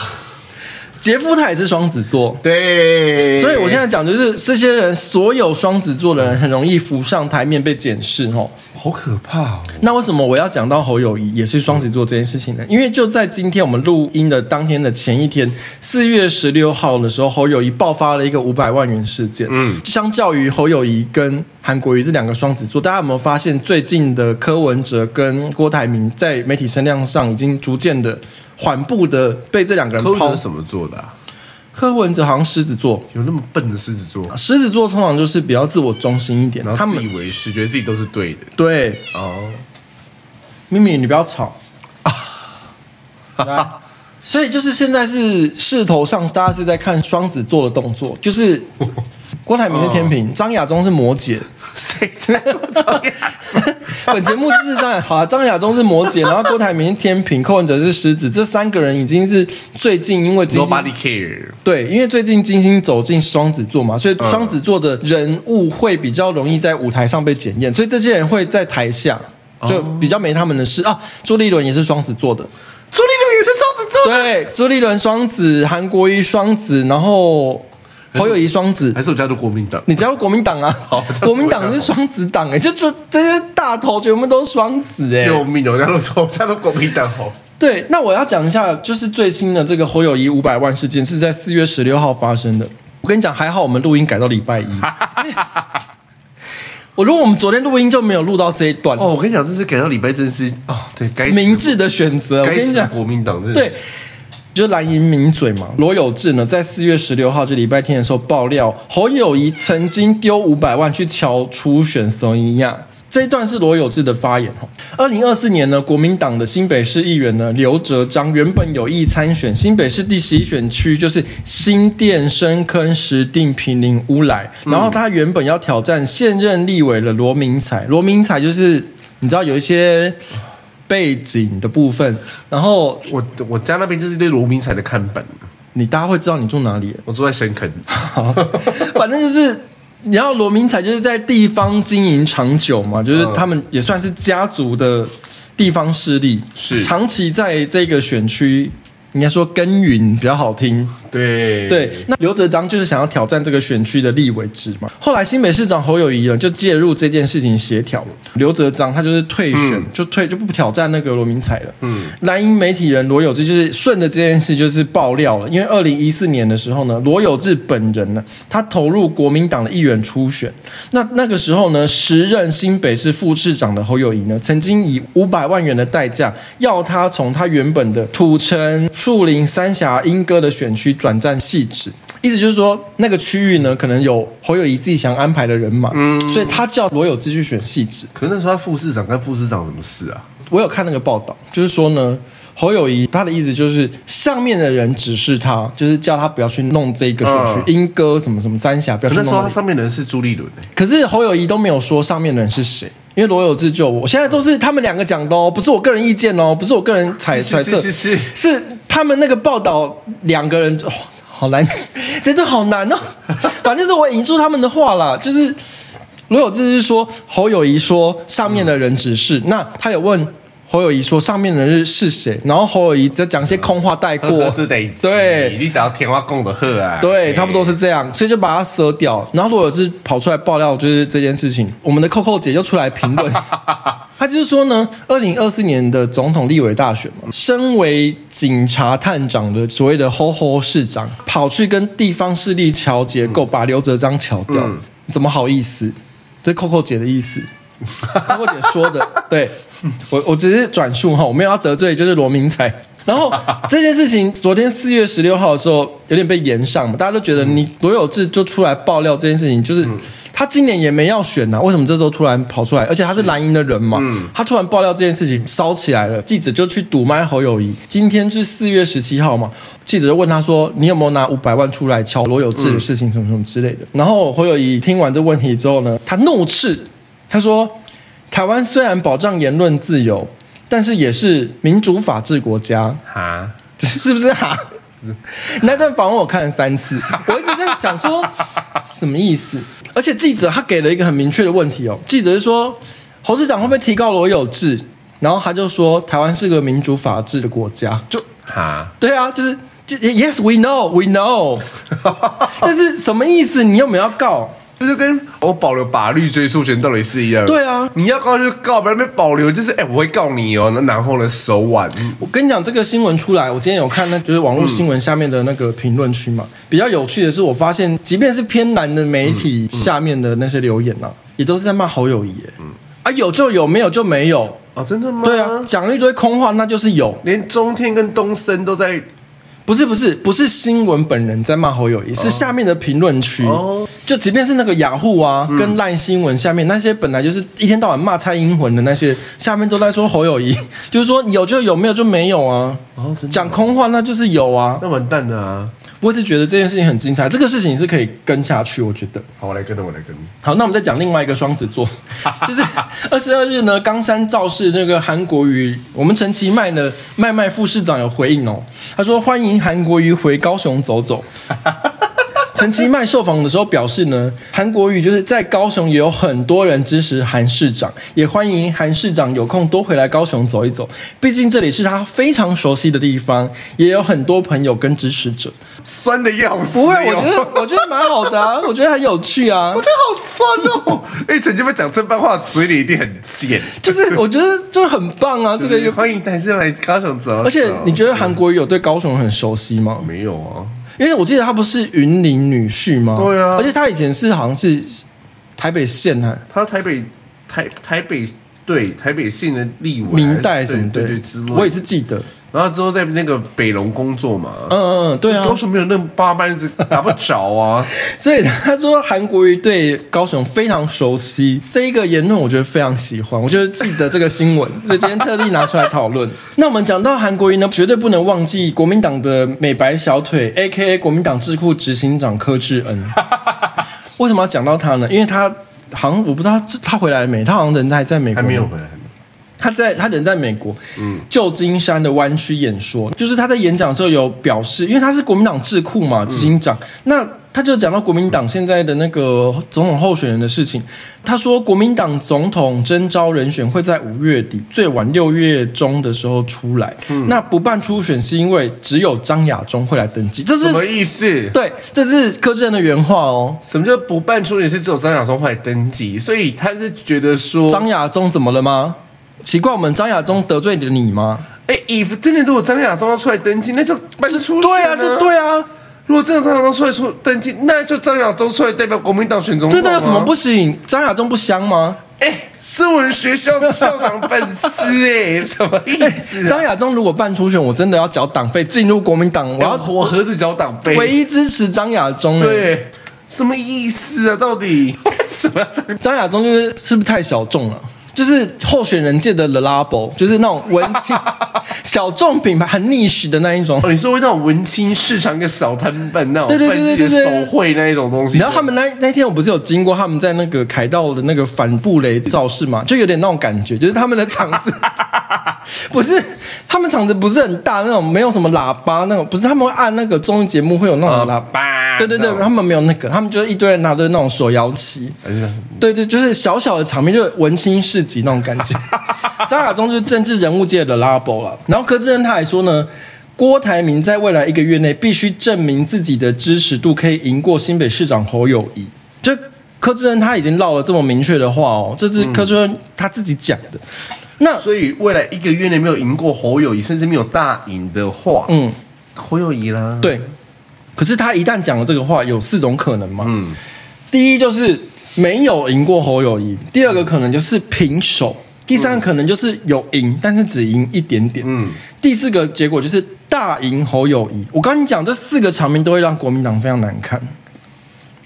杰夫他也是双子座。对，所以我现在讲就是这些人，所有双子座的人很容易浮上台面被检视哦。好可怕哦！那为什么我要讲到侯友谊也是双子座这件事情呢？因为就在今天我们录音的当天的前一天，四月十六号的时候，侯友谊爆发了一个五百万元事件。嗯，相较于侯友谊跟韩国瑜这两个双子座，大家有没有发现最近的柯文哲跟郭台铭在媒体声量上已经逐渐的缓步的被这两个人抛？什么做的啊？柯文哲好像狮子座，有那么笨的狮子座？狮子座通常就是比较自我中心一点，他们以为是觉得自己都是对的。对哦，咪咪，你不要吵 <laughs> 啊！所以就是现在是势头上，大家是在看双子座的动作，就是郭台铭是天平，张亚中是摩羯。谁在？本节目就是这样。好啊，张亚中是摩羯，<laughs> 然后郭台铭天平，柯文哲是狮子。这三个人已经是最近因为金星 Nobody care。对，因为最近金星走进双子座嘛，所以双子座的人物会比较容易在舞台上被检验，所以这些人会在台下就比较没他们的事啊。朱立伦也是双子座的，朱立伦也是双子座的。对，朱立伦双子，韩国瑜双子，然后。<laughs> 侯友谊双子，还是我加入国民党？你加入国民党啊？<laughs> 好，国民党是双子党哎，就这这些大头全部都双子哎！救命！我加入我 <laughs> 加入国民党好。对，那我要讲一下，就是最新的这个侯友谊五百万事件是在四月十六号发生的。我跟你讲，还好我们录音改到礼拜一。我如果我们昨天录音就没有录到这一段哦。我跟你讲，这是改到礼拜，真是哦，对，明智的选择。我跟你讲，国民党对。就蓝营名嘴嘛，罗有志呢，在四月十六号这礼拜天的时候爆料，侯友谊曾经丢五百万去乔初选索尼亚，这一段是罗有志的发言哈。二零二四年呢，国民党的新北市议员呢刘哲章原本有意参选新北市第十一选区，就是新店深坑石碇平林乌来，然后他原本要挑战现任立委的罗明才。罗明才就是你知道有一些背景的部分，然后我我家那边就是一堆罗明才的看本，你大家会知道你住哪里？我住在深坑，反正就是。你要罗明才就是在地方经营长久嘛，就是他们也算是家族的地方势力，是长期在这个选区。应该说耕耘比较好听，对对。那刘哲章就是想要挑战这个选区的立委制嘛。后来新北市长侯友谊呢就介入这件事情协调，刘哲章他就是退选，嗯、就退就不挑战那个罗明才了。嗯，蓝营媒体人罗友志就是顺着这件事就是爆料了，因为二零一四年的时候呢，罗友志本人呢他投入国民党的议员初选，那那个时候呢，时任新北市副市长的侯友谊呢曾经以五百万元的代价要他从他原本的土城。树林、三峡、莺歌的选区转战汐止，意思就是说那个区域呢，可能有侯友谊自己想安排的人马，嗯，所以他叫罗友志去选汐止。可是那时候他副市长跟副市长什么事啊？我有看那个报道，就是说呢，侯友谊他的意思就是上面的人指示他，就是叫他不要去弄这个选区，莺歌什么什么詹霞，不要去弄。那时候他上面的人是朱立伦，可是侯友谊都没有说上面的人是谁。因为罗友志就我，现在都是他们两个讲的哦，不是我个人意见哦，不是我个人猜猜测，是是，是，是，是他们那个报道两个人哦，好难，这段好难哦。<laughs> 反正是我引述他们的话啦，就是罗有志是说侯友谊说上面的人指示，嗯、那他有问。侯友谊说：“上面的人是谁？”然后侯友谊在讲一些空话带过。<laughs> 对，你等下天花供的喝啊。对，差不多是这样，所以就把它舍掉。然后罗有志跑出来爆料，就是这件事情。我们的扣扣姐就出来评论，<laughs> 他就是说呢，二零二四年的总统立委大选嘛，身为警察探长的所谓的吼吼市长，跑去跟地方势力调结构，把刘哲章调掉，嗯、怎么好意思？这扣扣姐的意思，，Coco 姐说的，<laughs> 对。我我只是转述哈，我没有要得罪，就是罗明才。然后这件事情，昨天四月十六号的时候，有点被延上嘛，大家都觉得你罗有志就出来爆料这件事情，就是他今年也没要选呐，为什么这时候突然跑出来？而且他是蓝营的人嘛，他突然爆料这件事情烧起来了，记者就去堵麦侯友谊。今天是四月十七号嘛，记者就问他说：“你有没有拿五百万出来敲罗有志的事情，什么什么之类的？”然后侯友宜听完这问题之后呢，他怒斥，他说。台湾虽然保障言论自由，但是也是民主法治国家。哈，<laughs> 是不是哈？那段访问我看了三次，我一直在想说什么意思。而且记者他给了一个很明确的问题哦，记者是说侯市长会不会提高罗有志？然后他就说台湾是个民主法治的国家。就啊，对啊，就是就 Yes we know we know，<laughs> 但是什么意思？你又没有要告？就是跟我保留法律追诉权道理是一样的。对啊，你要告就告，不要被保留。就是哎、欸，我会告你哦。那然后呢，手腕。我跟你讲，这个新闻出来，我今天有看，那就是网络新闻下面的那个评论区嘛。嗯、比较有趣的是，我发现，即便是偏蓝的媒体下面的那些留言呐、啊，嗯嗯、也都是在骂侯友谊。嗯，啊，有就有，没有就没有。哦，真的吗？对啊，讲了一堆空话，那就是有。连中天跟东森都在。不是不是不是新闻本人在骂侯友谊，是下面的评论区。哦，就即便是那个雅虎啊，跟烂新闻下面那些本来就是一天到晚骂蔡英文的那些，下面都在说侯友谊，<laughs> 就是说有就有，没有就没有啊。哦，讲空话那就是有啊，那完蛋了啊。我是觉得这件事情很精彩，这个事情是可以跟下去。我觉得，好，我来跟的，我来跟。好，那我们再讲另外一个双子座，<laughs> 就是二十二日呢，冈山造势那个韩国瑜，我们陈其迈呢，麦麦副市长有回应哦，他说欢迎韩国瑜回高雄走走。<laughs> 陈其迈受访的时候表示呢，韩国瑜就是在高雄也有很多人支持韩市长，也欢迎韩市长有空多回来高雄走一走，毕竟这里是他非常熟悉的地方，也有很多朋友跟支持者。酸的要死！不会，我觉得我觉得蛮好的啊，<laughs> 我觉得很有趣啊。我觉得好酸哦！<laughs> 哎，陈其迈讲这番话，嘴里一定很贱。就是我觉得就是很棒啊，这个欢迎韩市长来高雄走。而且你觉得韩国瑜有对高雄很熟悉吗？没有啊。因为我记得他不是云林女婿吗？对啊，而且他以前是好像是台北县啊，他台北台台北对台北县的立委，明代什么的，我也是记得。然后之后在那个北龙工作嘛，嗯嗯，对啊，高雄没有那八班子打不着啊，<laughs> 所以他说韩国瑜对高雄非常熟悉，这一个言论我觉得非常喜欢，我就是记得这个新闻，<laughs> 所以今天特地拿出来讨论。那我们讲到韩国瑜呢，绝对不能忘记国民党的美白小腿，A.K.A. 国民党智库执行长柯志恩。<laughs> 为什么要讲到他呢？因为他好像我不知道他回来了没，他好像人还在美国，还没有回来。他在他人在美国，嗯，旧金山的湾区演说，就是他在演讲的时候有表示，因为他是国民党智库嘛，执行长，嗯、那他就讲到国民党现在的那个总统候选人的事情。他说，国民党总统征召人选会在五月底，最晚六月中的时候出来。嗯、那不办初选是因为只有张亚中会来登记，这是什么意思？对，这是柯志恩的原话哦。什么叫不办初选是只有张亚中会来登记？所以他是觉得说张亚中怎么了吗？奇怪，我们张亚中得罪了你吗？哎，if 真的如果张亚中要出来登记，那就。对啊，就对啊。如果真的张亚中出来出登记，那就张亚中出来代表国民党选总统。对，那有什么不行？张亚中不香吗？哎，声闻学校校长粉丝哎，<laughs> 什么意思？张亚中如果办初选，我真的要缴党费进入国民党，我要我何止缴党费？唯一支持张亚中。对，什么意思啊？到底为 <laughs> 什么要张亚中？就是是不是太小众了？就是候选人界的 Le Labo，就是那种文青 <laughs> 小众品牌，很 niche 的那一种。哦，你说那种文青市场跟小摊贩那种，对对对对对，手绘那一种东西。然后他们那那天我不是有经过他们在那个凯道的那个反布雷造势嘛，就有点那种感觉，就是他们的场子 <laughs> 不是他们场子不是很大那种，没有什么喇叭那种，不是他们会按那个综艺节目会有那种喇叭，对对对，他们没有那个，他们就是一堆人拿着那种手摇旗，对对，就是小小的场面，就是文青市集。那种感觉，<laughs> 张亚中就是政治人物界的拉布了。然后柯志恩他还说呢，郭台铭在未来一个月内必须证明自己的支持度可以赢过新北市长侯友谊。就柯志恩他已经唠了这么明确的话哦，这是柯志恩他自己讲的。那所以未来一个月内没有赢过侯友谊，甚至没有大赢的话，嗯，侯友谊啦。对，可是他一旦讲了这个话，有四种可能嘛。嗯，第一就是。没有赢过侯友谊，第二个可能就是平手，第三个可能就是有赢，但是只赢一点点。嗯，第四个结果就是大赢侯友谊。我跟你讲，这四个场面都会让国民党非常难看。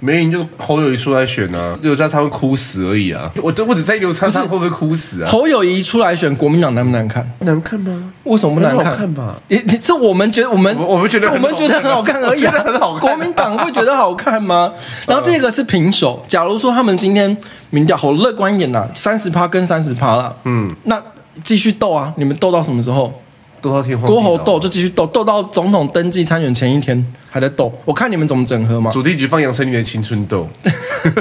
没赢就侯友谊出来选呢、啊，刘家昌会哭死而已啊！我我只在刘家昌会不会哭死啊？侯友谊出来选国民党难不难看？难看吗？为什么不难看？难看吧？你你是我们觉得我们我们觉得我们觉得很好看而已、啊，很好看。国民党会觉得好看吗？然后第二个是平手。假如说他们今天民调好乐观一点呐，三十趴跟三十趴了，嗯，那继续斗啊！你们斗到什么时候？斗到天荒。郭侯斗就继续斗，斗到总统登记参选前一天还在斗。我看你们怎么整合嘛？主题曲放杨丞琳的《青春斗》。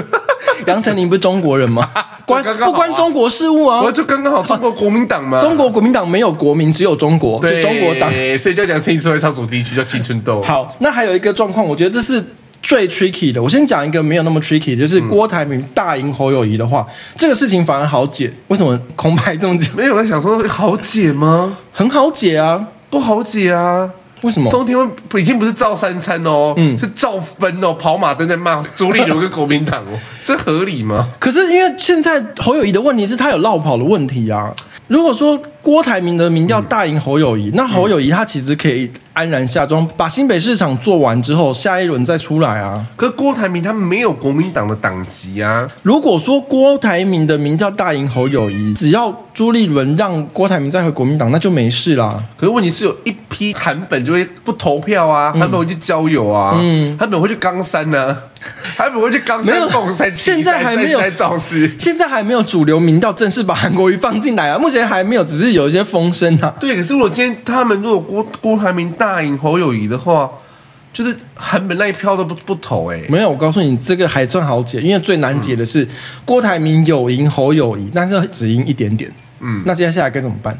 <laughs> 杨丞琳不是中国人吗？<laughs> 关不关中国事务啊？我就刚刚好中国国民党嘛。中国国民党没有国民，只有中国，就中国党。所以叫杨丞琳出来唱主题曲叫《青春斗》。好，那还有一个状况，我觉得这是最 tricky 的。我先讲一个没有那么 tricky，就是郭台铭大赢侯友谊的话，嗯、这个事情反而好解。为什么空白这么久？没有人想说好解吗？很好解啊。不好解啊！为什么？中天已经不是赵三餐哦，嗯，是赵分哦，跑马灯在骂朱立伦跟国民党哦，<laughs> 这合理吗？可是因为现在侯友谊的问题是他有落跑的问题啊。如果说郭台铭的民调大赢侯友谊，嗯、那侯友谊他其实可以安然下庄，把新北市场做完之后，下一轮再出来啊。可是郭台铭他没有国民党的党籍啊。如果说郭台铭的民调大赢侯友谊，只要朱立伦让郭台铭再回国民党，那就没事啦。可是问题是有一批韩本就会不投票啊，韩、嗯、本会去交友啊，嗯，韩本会去冈山呢、啊。<laughs> 还不会去冈山共三七，现在还没有现在还没有主流民调正式把韩国瑜放进来啊，目前还没有，只是有一些风声啊。对，可是如果今天他们如果郭郭台铭大赢侯友谊的话，就是韩本那一票都不不投哎、欸。没有，我告诉你，这个还算好解，因为最难解的是、嗯、郭台铭有赢侯友谊，但是只赢一点点。嗯，那接下来该怎么办？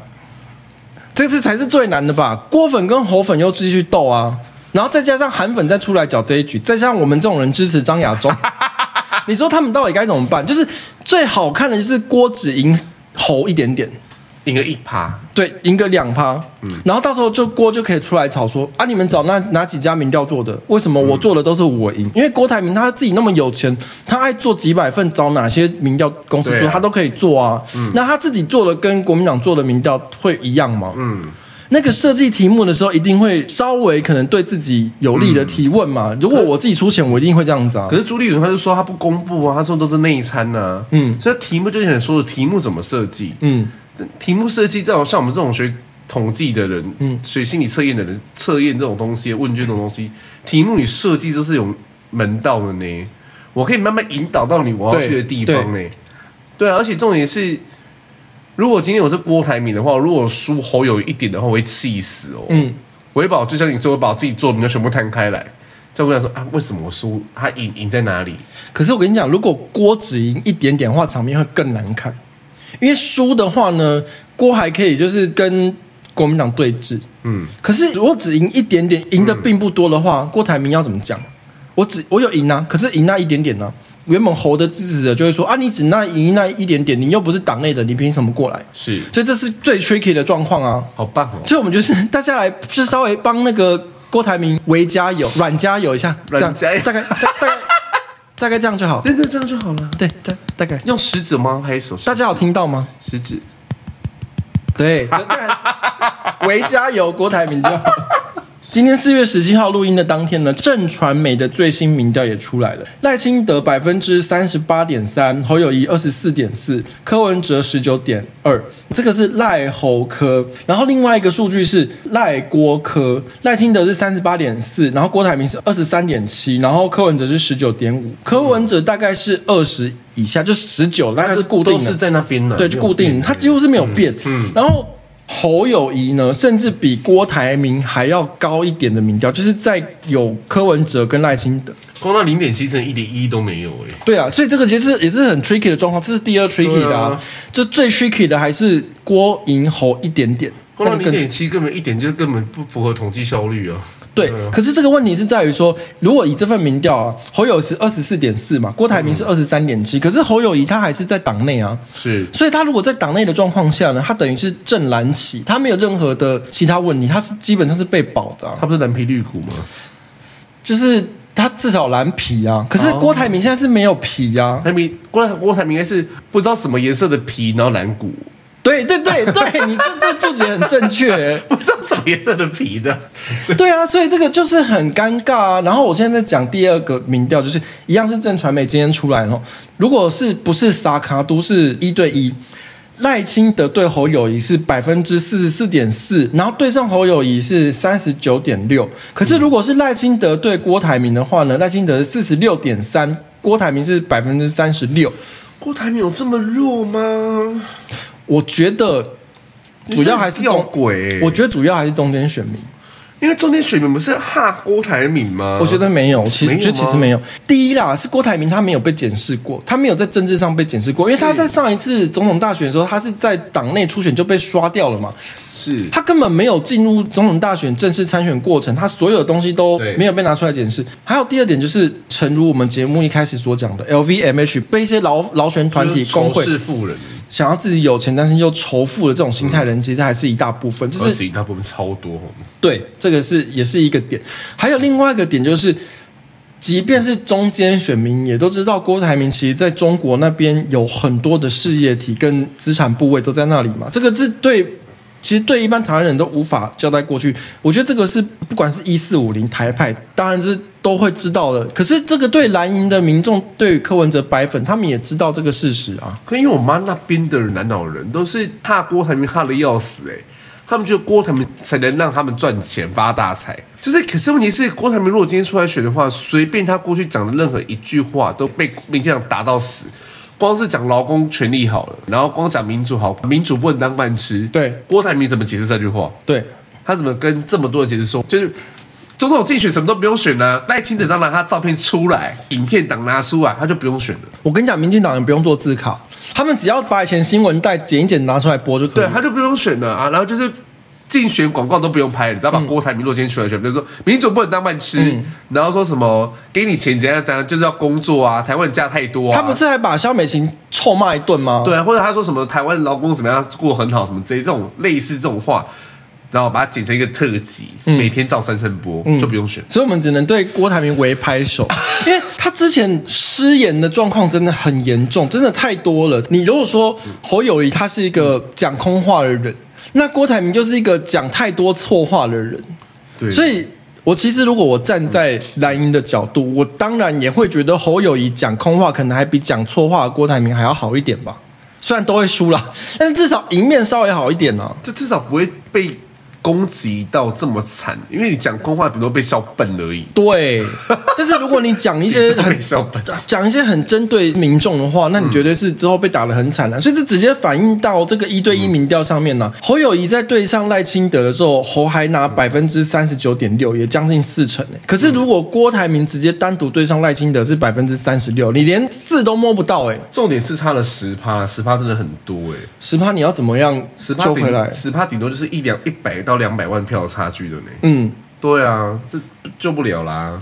这次才是最难的吧？郭粉跟侯粉又继续斗啊。然后再加上韩粉再出来搅这一局，再加上我们这种人支持张亚中，<laughs> 你说他们到底该怎么办？就是最好看的就是郭只赢侯一点点，赢个一趴，对，赢个两趴，嗯，然后到时候就郭就可以出来炒说啊，你们找那哪几家民调做的？为什么我做的都是我赢？嗯、因为郭台铭他自己那么有钱，他爱做几百份，找哪些民调公司做，啊、他都可以做啊。嗯、那他自己做的跟国民党做的民调会一样吗？嗯。那个设计题目的时候，一定会稍微可能对自己有利的提问嘛。嗯、如果我自己出钱，我一定会这样子啊。可是朱立伦他就说他不公布啊，他说都是内参呐、啊。嗯，所以题目就是你说的题目怎么设计？嗯，题目设计这种像我们这种学统计的人，嗯，学心理测验的人，测验这种东西，问卷这种东西，题目你设计都是有门道的呢。我可以慢慢引导到你我要去的地方呢。对，而且重点是。如果今天我是郭台铭的话，如果输侯友一点的话，我会气死哦。嗯，我会把就像你说，我把我自己作品都全部摊开来，就跟他说啊，为什么我输？他赢赢在哪里？可是我跟你讲，如果郭只赢一点点的话，场面会更难看。因为输的话呢，郭还可以就是跟国民党对峙。嗯，可是如果只赢一点点，赢的并不多的话，嗯、郭台铭要怎么讲？我只我有赢啊，可是赢那一点点呢、啊？原本侯的支持者就会说啊，你只那赢那一点点，你又不是党内的，你凭什么过来？是，所以这是最 tricky 的状况啊，好棒哦！所以我们就是大家来，就是稍微帮那个郭台铭微加油，软加油一下，这样加油大概大概大概大概这样就好，对对，这样就好了。对，大大概用食指吗？还是手？大家有听到吗？食指。对，维加油，<laughs> 郭台铭就好。今天四月十七号录音的当天呢，正传媒的最新民调也出来了，赖清德百分之三十八点三，侯友谊二十四点四，柯文哲十九点二，这个是赖侯科。然后另外一个数据是赖郭科，赖清德是三十八点四，然后郭台铭是二十三点七，然后柯文哲是十九点五，柯文哲大概是二十以下，就十九，大概是固定的，是在那边的，对，就固定，它几乎是没有变。嗯，然后。侯友谊呢，甚至比郭台铭还要高一点的民调，就是在有柯文哲跟赖清德，光到零点七，甚至一点一都没有哎。对啊，所以这个其实也是很 tricky 的状况，这是第二 tricky 的啊，就最 tricky 的还是郭赢侯一点点，光到零点七根本一点就根本不符合统计效率啊。对，可是这个问题是在于说，如果以这份民调啊，侯友宜是二十四点四嘛，郭台铭是二十三点七，可是侯友谊他还是在党内啊，是，所以他如果在党内的状况下呢，他等于是正蓝旗，他没有任何的其他问题，他是基本上是被保的、啊，他不是蓝皮绿骨吗？就是他至少蓝皮啊，可是郭台铭现在是没有皮啊，台铭郭郭台铭应该是不知道什么颜色的皮，然后蓝骨。对对对对，你这这注解很正确，<laughs> <laughs> 什么颜色的皮的。<laughs> 对啊，所以这个就是很尴尬啊。然后我现在在讲第二个民调，就是一样是正传媒今天出来哦。如果是不是萨卡都是一对一，赖清德对侯友谊是百分之四十四点四，然后对上侯友谊是三十九点六。可是如果是赖清德对郭台铭的话呢，赖清德是四十六点三，郭台铭是百分之三十六。郭台铭有这么弱吗？我觉得主要还是中鬼，我觉得主要还是中间选民，因为中间选民不是哈郭台铭吗？我觉得没有，其实其实没有。第一啦，是郭台铭他没有被检视过，他没有在政治上被检视过，因为他在上一次总统大选的时候，他是在党内初选就被刷掉了嘛。是他根本没有进入总统大选正式参选过程，他所有的东西都没有被拿出来检视。还有第二点就是，诚如我们节目一开始所讲的，LVMH 被一些劳劳权团体工会想要自己有钱，但是又仇富的这种心态人，其实还是一大部分。这是一大部分超多。对，这个是也是一个点。还有另外一个点就是，即便是中间选民也都知道，郭台铭其实在中国那边有很多的事业体跟资产部位都在那里嘛。这个是对。其实对一般台湾人都无法交代过去，我觉得这个是不管是一四五零台派，当然是都会知道的。可是这个对蓝营的民众，对柯文哲白粉，他们也知道这个事实啊。可因为我妈那边的南岛人都是怕郭台铭怕的要死哎，他们觉得郭台铭才能让他们赚钱发大财。就是，可是问题是郭台铭如果今天出来选的话，随便他过去讲的任何一句话都被民进党打到死。光是讲劳工权利好了，然后光讲民主好，民主不能当饭吃。对，郭台铭怎么解释这句话？对，他怎么跟这么多人解释说，就是总统竞选什么都不用选呢？赖清德当然他照片出来，影片档拿出来，他就不用选了。我跟你讲，民进党人不用做自考，他们只要把以前新闻带剪一剪拿出来播就可以。对，他就不用选了啊，然后就是。竞选广告都不用拍了，只要把郭台铭落进出来选，比如说民主不能当饭吃，嗯、然后说什么给你钱怎样怎样，就是要工作啊，台湾人价太多啊。他不是还把萧美琴臭骂一顿吗？对啊，或者他说什么台湾劳工怎么样过很好什么之类这种类似这种话，然后把它剪成一个特辑，嗯、每天照三声波，嗯、就不用选。所以我们只能对郭台铭为拍手，因为他之前失言的状况真的很严重，真的太多了。你如果说侯友宜他是一个讲空话的人，那郭台铭就是一个讲太多错话的人。对，所以。我其实，如果我站在蓝营的角度，我当然也会觉得侯友谊讲空话，可能还比讲错话的郭台铭还要好一点吧。虽然都会输啦，但是至少赢面稍微好一点呢、啊。就至少不会被。攻击到这么惨，因为你讲空话，顶多被笑笨而已。对，但是如果你讲一些 <laughs> 很讲一些很针对民众的话，那你绝对是之后被打得很惨了、啊。<laughs> 所以这直接反映到这个一对一民调上面呢、啊。侯友谊在对上赖清德的时候，侯还拿百分之三十九点六，也将近四成。可是如果郭台铭直接单独对上赖清德是百分之三十六，你连四都摸不到哎。重点是差了十趴，十趴真的很多哎。十趴你要怎么样救回来？十趴顶多就是一两一百到。到两百万票差距的呢？嗯，对啊，这救不了啦。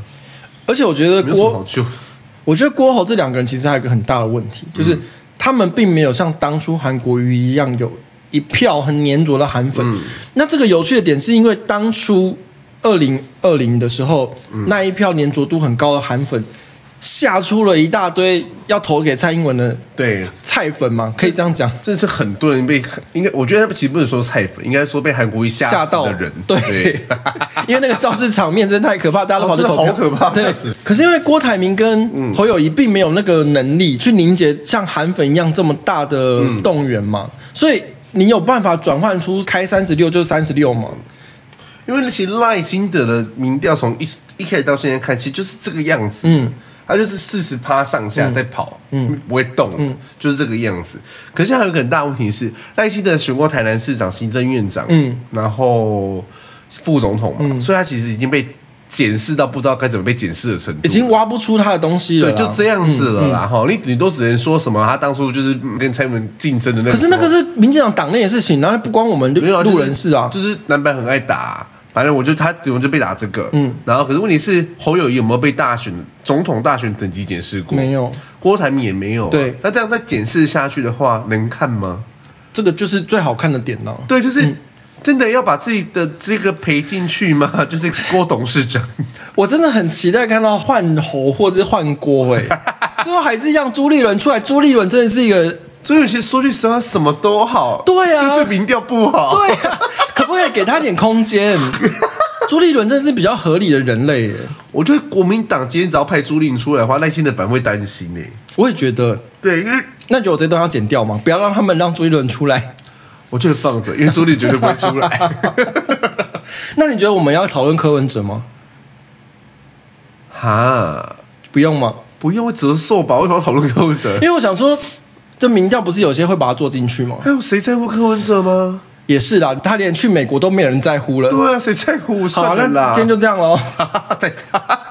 而且我觉得郭，<laughs> 我觉得郭侯这两个人其实还有一个很大的问题，就是他们并没有像当初韩国瑜一样有一票很粘着的韩粉。嗯、那这个有趣的点是因为当初二零二零的时候，嗯、那一票粘着度很高的韩粉。吓出了一大堆要投给蔡英文的对。菜粉嘛，可以这样讲，这是很多人被应该，我觉得其实不能说菜粉，应该说被韩国瑜吓到的人。对，对。<laughs> 因为那个造势场面真的太可怕，大家都跑去投票，哦、好可怕。对，可是因为郭台铭跟侯友谊并没有那个能力去凝结像韩粉一样这么大的动员嘛，嗯、所以你有办法转换出开三十六就三十六嘛？因为那些赖清德的民调从一一开始到现在看，其实就是这个样子。嗯。他就是四十趴上下在跑，嗯，嗯不会动，嗯，就是这个样子。可是还有一个很大问题是，赖清德选过台南市长、行政院长，嗯，然后副总统嘛，嗯、所以他其实已经被检视到不知道该怎么被检视的程度，已经挖不出他的东西了。对，就这样子了啦。哈、嗯，你你都只能说什么？他当初就是跟蔡英文竞争的那，可是那个是民进党党内的事情，然后不关我们路人事啊，就是南白很爱打。反正我就他，我就被打这个，嗯，然后可是问题是侯友谊有没有被大选总统大选等级检视过？没有，郭台铭也没有、啊。对，那这样再检视下去的话，能看吗？这个就是最好看的点了。对，就是真的要把自己的这个赔进去吗？<laughs> 就是郭董事长，<laughs> 我真的很期待看到换侯或者是换郭，哎，<laughs> 最后还是让朱立伦出来。朱立伦真的是一个。所以，其实说句实话，什么都好。对啊，就是民调不好。对啊，<laughs> 可不可以给他点空间？<laughs> 朱立伦真是比较合理的人类耶。我觉得国民党今天只要派朱立伦出来的话，赖清德本会担心诶。我也觉得，对，因为那就我这段要剪掉吗？不要让他们让朱立伦出来。我觉得放着，因为朱立伦绝对不会出来。<laughs> 那你觉得我们要讨论柯文哲吗？哈，不用吗？不用，折寿吧？为什么要讨论柯文哲？因为我想说。这民调不是有些会把它做进去吗？还有谁在乎柯文哲吗？也是啦，他连去美国都没有人在乎了。对啊，谁在乎？好，那今天就这样喽。<laughs>